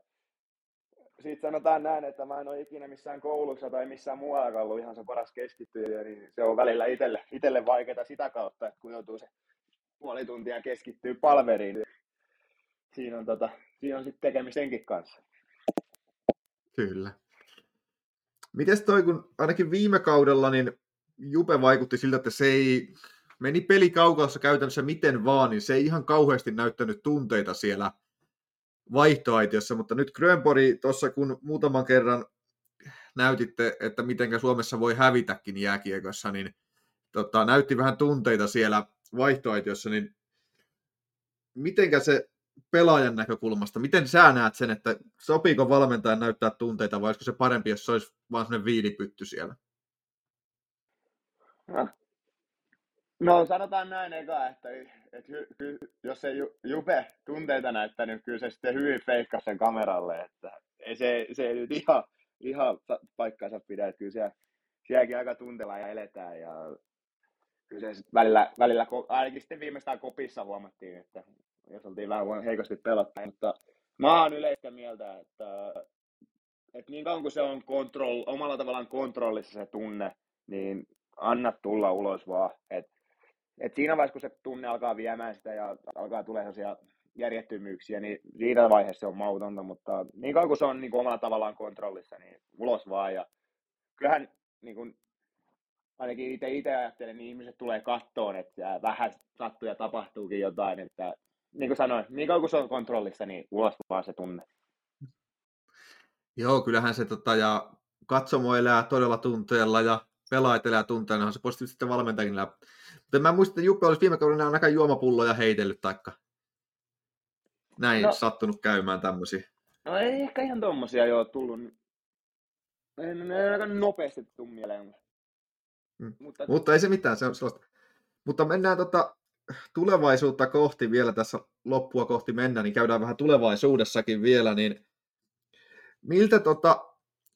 sitten sanotaan näin, että mä en ole ikinä missään koulussa tai missään muualla ollut ihan se paras keskittyjä, niin se on välillä itselle, itselle vaikeaa sitä kautta, että kun joutuu se puoli tuntia keskittyä palveriin, siinä on, tota, siinä on sitten tekemistä senkin kanssa. Kyllä. Mites toi, kun ainakin viime kaudella niin Jupe vaikutti siltä, että se ei meni peli kaukalossa käytännössä miten vaan, niin se ei ihan kauheasti näyttänyt tunteita siellä vaihtoaitiossa, mutta nyt Grönbori tuossa kun muutaman kerran näytitte, että miten Suomessa voi hävitäkin jääkiekossa, niin tota, näytti vähän tunteita siellä vaihtoaitiossa, niin mitenkä se pelaajan näkökulmasta, miten sä näet sen, että sopiiko valmentajan näyttää tunteita vai olisiko se parempi, jos se olisi vaan sellainen viilipytty siellä? No sanotaan näin eka, että, että hy, jos ei Jupe tunteita näyttänyt, niin kyllä se sitten hyvin feikkasi sen kameralle, että ei se, se ei nyt ihan, ihan paikkaansa pidä, että kyllä siellä, sielläkin aika tuntella ja eletään ja kyllä se välillä, välillä, ainakin sitten viimeistään kopissa huomattiin, että jos oltiin vähän heikosti pelattu, mutta mä oon yleistä mieltä, että, että niin kauan kuin se on kontrol, omalla tavallaan kontrollissa se tunne, niin anna tulla ulos vaan. Et, et siinä vaiheessa, kun se tunne alkaa viemään sitä ja alkaa tulee sellaisia järjettömyyksiä, niin siinä vaiheessa se on mautonta, mutta niin kauan kuin se on niin kuin omalla tavallaan kontrollissa, niin ulos vaan. Ja kyllähän niin kuin, ainakin itse, itse ajattelen, niin ihmiset tulee kattoon, että vähän sattuu ja tapahtuukin jotain, että niin kuin sanoin, niin kauan kuin se on kontrollissa, niin ulos vaan se tunne. Joo, kyllähän se tota, ja katsomo elää todella tunteella ja pelaajat elää tunteella, niin se positiivisesti sitten valmentajakin läpi. Mutta mä muistan, että Juppe olisi viime kaudella ainakaan juomapulloja heitellyt, taikka näin no, sattunut käymään tämmöisiä. No ei ehkä ihan tommosia jo tullut. Ei, ne aika nopeasti tuu mieleen. Hmm. Mutta... Mutta ei se mitään, se on sellaista. Mutta mennään tota, tulevaisuutta kohti vielä tässä loppua kohti mennä, niin käydään vähän tulevaisuudessakin vielä, niin miltä tota,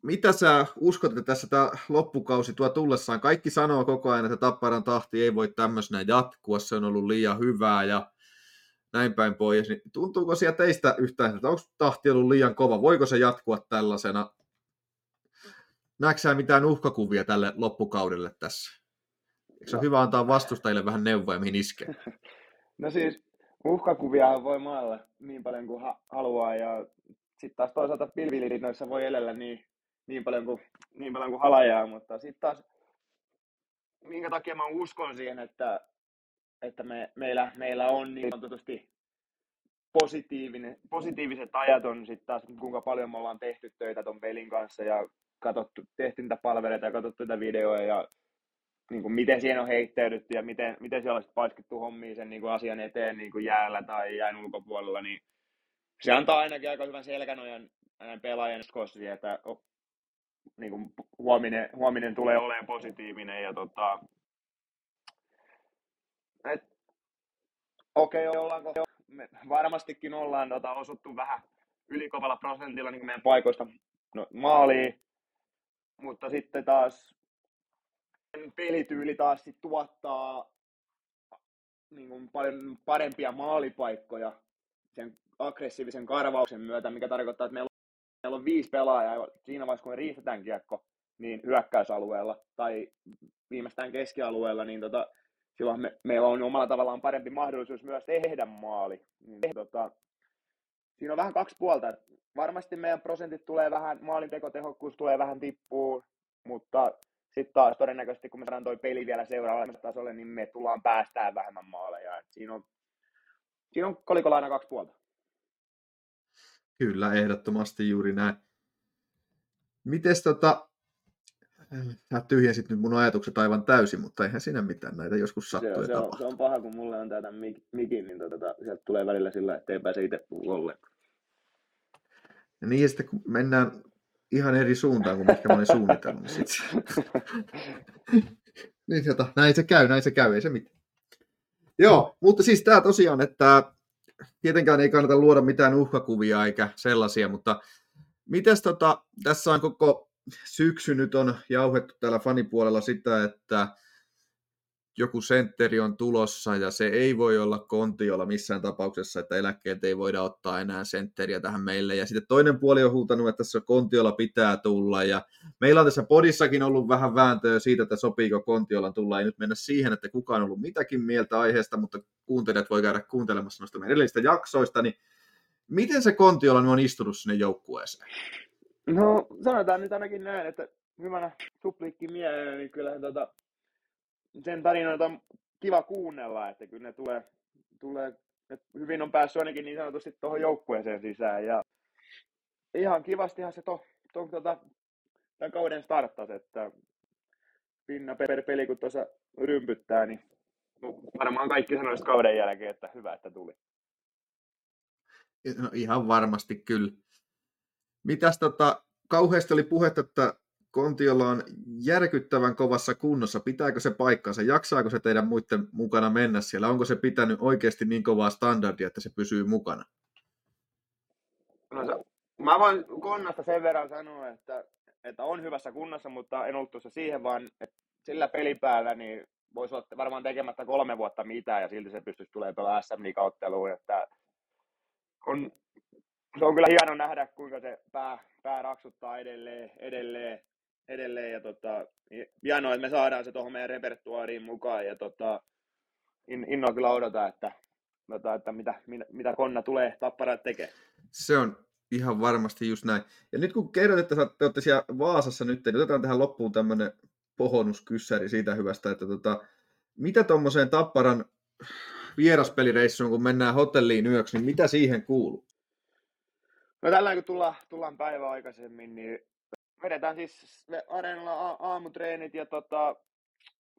mitä sä uskot, että tässä tämä loppukausi tuo tullessaan? Kaikki sanoo koko ajan, että Tapparan tahti ei voi tämmöisenä jatkua, se on ollut liian hyvää ja näin päin pois. Niin tuntuuko siellä teistä yhtään, että onko tahti ollut liian kova? Voiko se jatkua tällaisena? Näetkö mitään uhkakuvia tälle loppukaudelle tässä? Eikö se no. hyvä antaa vastustajille vähän neuvoja, mihin iskee? *laughs* No siis uhkakuvia voi maalla niin paljon kuin ha- haluaa ja sitten taas toisaalta pilviliinoissa voi elellä niin, niin paljon kuin, niin paljon kuin halajaa, mutta sitten taas minkä takia mä uskon siihen, että, että me, meillä, meillä on niin sanotusti positiivinen, positiiviset ajat on sitten taas, kuinka paljon me ollaan tehty töitä ton pelin kanssa ja katsottu, tehty niitä palveluita ja katsottu niitä videoja ja niin kuin miten siihen on heittäydytty ja miten, miten siellä on paiskittu hommiin sen niin kuin asian eteen niin kuin jäällä tai jään ulkopuolella, niin se antaa ainakin aika hyvän selkänojan pelaajan uskossa että niin kuin huominen, huominen tulee olemaan positiivinen ja tota, okei, ollaanko, me varmastikin ollaan tota, osuttu vähän ylikovalla prosentilla niin meidän paikoista no, maaliin, mutta sitten taas pelityyli taas sit tuottaa niin kuin paljon parempia maalipaikkoja sen aggressiivisen karvauksen myötä, mikä tarkoittaa, että meillä meillä on viisi pelaajaa siinä vaiheessa, kun me riistetään kiekko, niin hyökkäysalueella tai viimeistään keskialueella, niin tota, silloin me, meillä on omalla tavallaan parempi mahdollisuus myös tehdä maali. Niin, tota, siinä on vähän kaksi puolta. Varmasti meidän prosentit tulee vähän, maalintekotehokkuus tulee vähän tippuu, mutta sitten taas todennäköisesti, kun me saadaan toi peli vielä seuraavalle tasolle, niin me tullaan päästään vähemmän maaleja. Et siinä on, siinä on kolikolla aina kaksi puolta. Kyllä, ehdottomasti juuri näin. Mites tota, sä tyhjensit nyt mun ajatukset aivan täysin, mutta eihän siinä mitään, näitä joskus sattuu se, on, se, on, se on paha, kun mulle on tätä mikin, niin tota, sieltä tulee välillä sillä, että ei pääse itse puhua ollenkaan. Ja niin, ja sitten kun mennään ihan eri suuntaan kuin mikä mä olin suunnitellut. Niin, sit... *laughs* niin jota, näin se käy, näin se käy, ei se mitään. Joo, mutta siis tämä tosiaan, että tietenkään ei kannata luoda mitään uhkakuvia eikä sellaisia, mutta mites tota, tässä on koko syksy nyt on jauhettu täällä fanipuolella sitä, että joku sentteri on tulossa ja se ei voi olla kontiolla missään tapauksessa, että eläkkeet ei voida ottaa enää sentteriä tähän meille. Ja sitten toinen puoli on huutanut, että tässä kontiolla pitää tulla ja meillä on tässä podissakin ollut vähän vääntöä siitä, että sopiiko kontiolla tulla. Ei nyt mennä siihen, että kukaan on ollut mitäkin mieltä aiheesta, mutta kuuntelijat voi käydä kuuntelemassa noista meidän edellisistä jaksoista, niin miten se kontiolla on istunut sinne joukkueeseen? No sanotaan nyt ainakin näin, että hyvänä suplikki mieleen, niin kyllä tota, sen tarinoita on kiva kuunnella, että kyllä ne tulee, tulee että hyvin on päässyt ainakin niin sanotusti tuohon joukkueeseen sisään. Ja ihan kivastihan se to, to, tota, tämän kauden starttasi, että pinna per peli kun tuossa rympyttää, niin varmaan kaikki sanoisivat kauden jälkeen, että hyvä, että tuli. No, ihan varmasti kyllä. Mitäs tota, kauheasti oli puhetta, että Kontiolla on järkyttävän kovassa kunnossa. Pitääkö se paikkansa? Jaksaako se teidän muiden mukana mennä siellä? Onko se pitänyt oikeasti niin kovaa standardia, että se pysyy mukana? No, mä voin Konnasta sen verran sanoa, että, että on hyvässä kunnossa, mutta en ollut tuossa siihen, vaan että sillä pelipäällä niin voisi olla varmaan tekemättä kolme vuotta mitään ja silti se pystyisi tulemaan pelaamaan SM Liiga-otteluun. Että on, se on kyllä hieno nähdä, kuinka se pää, pää raksuttaa edelleen, edelleen, edelleen ja tota, hienoa, että me saadaan se tuohon meidän repertuaariin mukaan ja tota, in, innolla kyllä odota, että, tota, että mitä, mitä Konna tulee tapparat tekemään. Se on ihan varmasti just näin. Ja nyt kun kerrot, että te olette siellä Vaasassa nyt, niin otetaan tähän loppuun tämmöinen pohonuskyssäri siitä hyvästä, että tota, mitä tuommoiseen Tapparan vieraspelireissuun, kun mennään hotelliin yöksi, niin mitä siihen kuuluu? No tällä kun tullaan, tullaan päivä aikaisemmin, niin vedetään siis areenalla a- aamutreenit ja tota,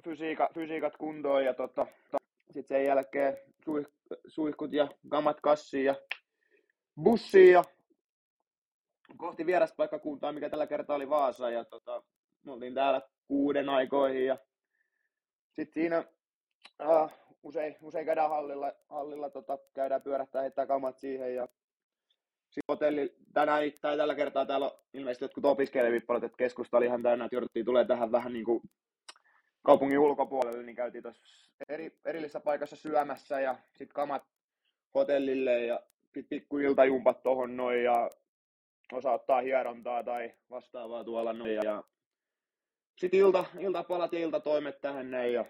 fysiika, fysiikat kuntoon ja tota, sitten sen jälkeen suih, suihkut ja kamat kassiin ja bussiin ja kohti vieraspaikkakuntaa, mikä tällä kertaa oli Vaasa ja tota, me oltiin täällä kuuden aikoihin ja sitten siinä uh, usein, usein käydään hallilla, hallilla tota, käydään pyörähtää heittää kamat siihen ja hotelli tänään tai tällä kertaa täällä on ilmeisesti jotkut opiskelijavippalat, että keskusta oli ihan täynnä, että jouduttiin tulee tähän vähän niin kuin kaupungin ulkopuolelle, niin käytiin tuossa eri, erillisessä paikassa syömässä ja sitten kamat hotellille ja pikku iltajumpat tuohon noin ja osa ottaa hierontaa tai vastaavaa tuolla noin ja sitten ilta, iltapalat ja iltatoimet tähän näin ja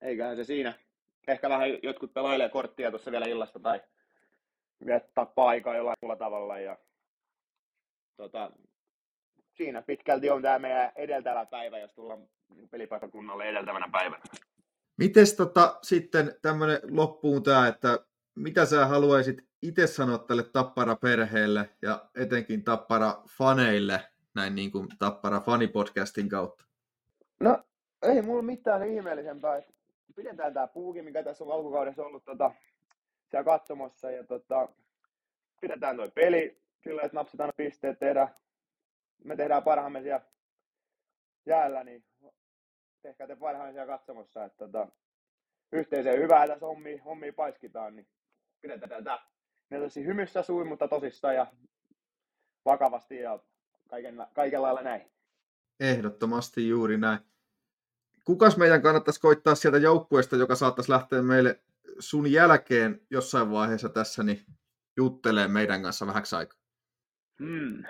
eiköhän se siinä. Ehkä vähän jotkut pelailee korttia tuossa vielä illasta tai viettää aikaa jollain muulla tavalla ja tota, siinä pitkälti on tämä meidän edeltävä päivä, jos tullaan pelipaikkakunnalle edeltävänä päivänä. Mites tota, sitten tämmöinen loppuun tämä, että mitä sä haluaisit itse sanoa tälle Tappara-perheelle ja etenkin Tappara-faneille näin niin kuin Tappara fanipodcastin kautta? No ei mulla mitään ihmeellisempää. Pidetään tämä puuki, mikä tässä on alkukaudessa ollut tota, siellä katsomassa ja tota, pidetään toi peli sillä, että napsitaan pisteet, tehdään, me tehdään parhaamme siellä jäällä, niin tehkää te parhaamme siellä katsomassa, että tota, yhteiseen hyvää tässä hommia, hommia paiskitaan, niin pidetään tätä ne tosi hymyssä suin, mutta tosissaan ja vakavasti ja kaiken, kaiken lailla näin. Ehdottomasti juuri näin. Kukas meidän kannattaisi koittaa sieltä joukkueesta, joka saattaisi lähteä meille sun jälkeen jossain vaiheessa tässä, niin juttelee meidän kanssa vähäksi aikaa? Hmm.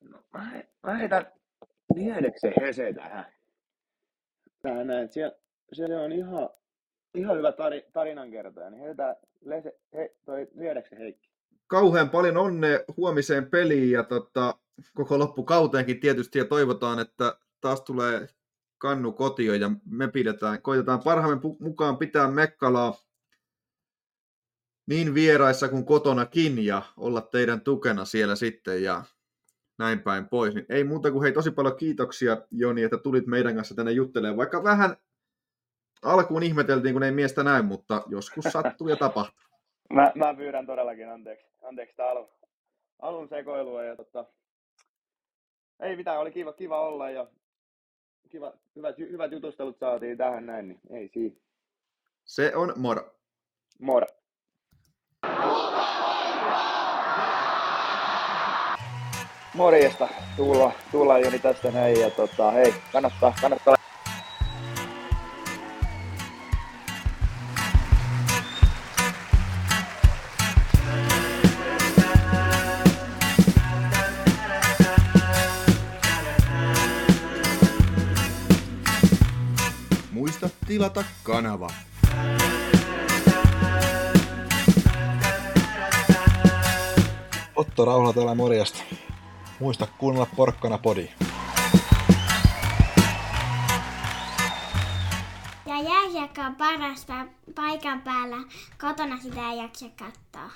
No, heitän Liedeksen Hese tähän. Tähän näin. Se, se on ihan, ihan hyvä tari, tarinankertoja. Niin heitetään Lese, he, toi Liedeksen Heikki. Kauhean paljon onnea huomiseen peliin ja tota, koko loppukauteenkin tietysti ja toivotaan, että taas tulee kannu kotio ja me pidetään, koitetaan parhaamme mukaan pitää Mekkalaa niin vieraissa kuin kotonakin ja olla teidän tukena siellä sitten ja näin päin pois. Niin ei muuta kuin hei tosi paljon kiitoksia Joni, että tulit meidän kanssa tänne juttelemaan, vaikka vähän alkuun ihmeteltiin, kun ei miestä näin, mutta joskus sattuu ja tapahtuu. *laughs* Mä, mä pyydän todellakin anteeksi, anteeksi alun, alun sekoilua ja tota, ei mitään, oli kiva, kiva olla ja kiva, hyvät, hyvät jutustelut saatiin tähän näin, niin ei siinä. Se on moro. Moro. Morjesta, tulla, tulla Joni tästä näin ja tota, hei, kannattaa, kannattaa tilata kanava. Otto Rauhala täällä morjesta. Muista kuunnella Porkkana podi. Ja jääkiekko on paras paikan päällä. Kotona sitä ei jaksa katsoa.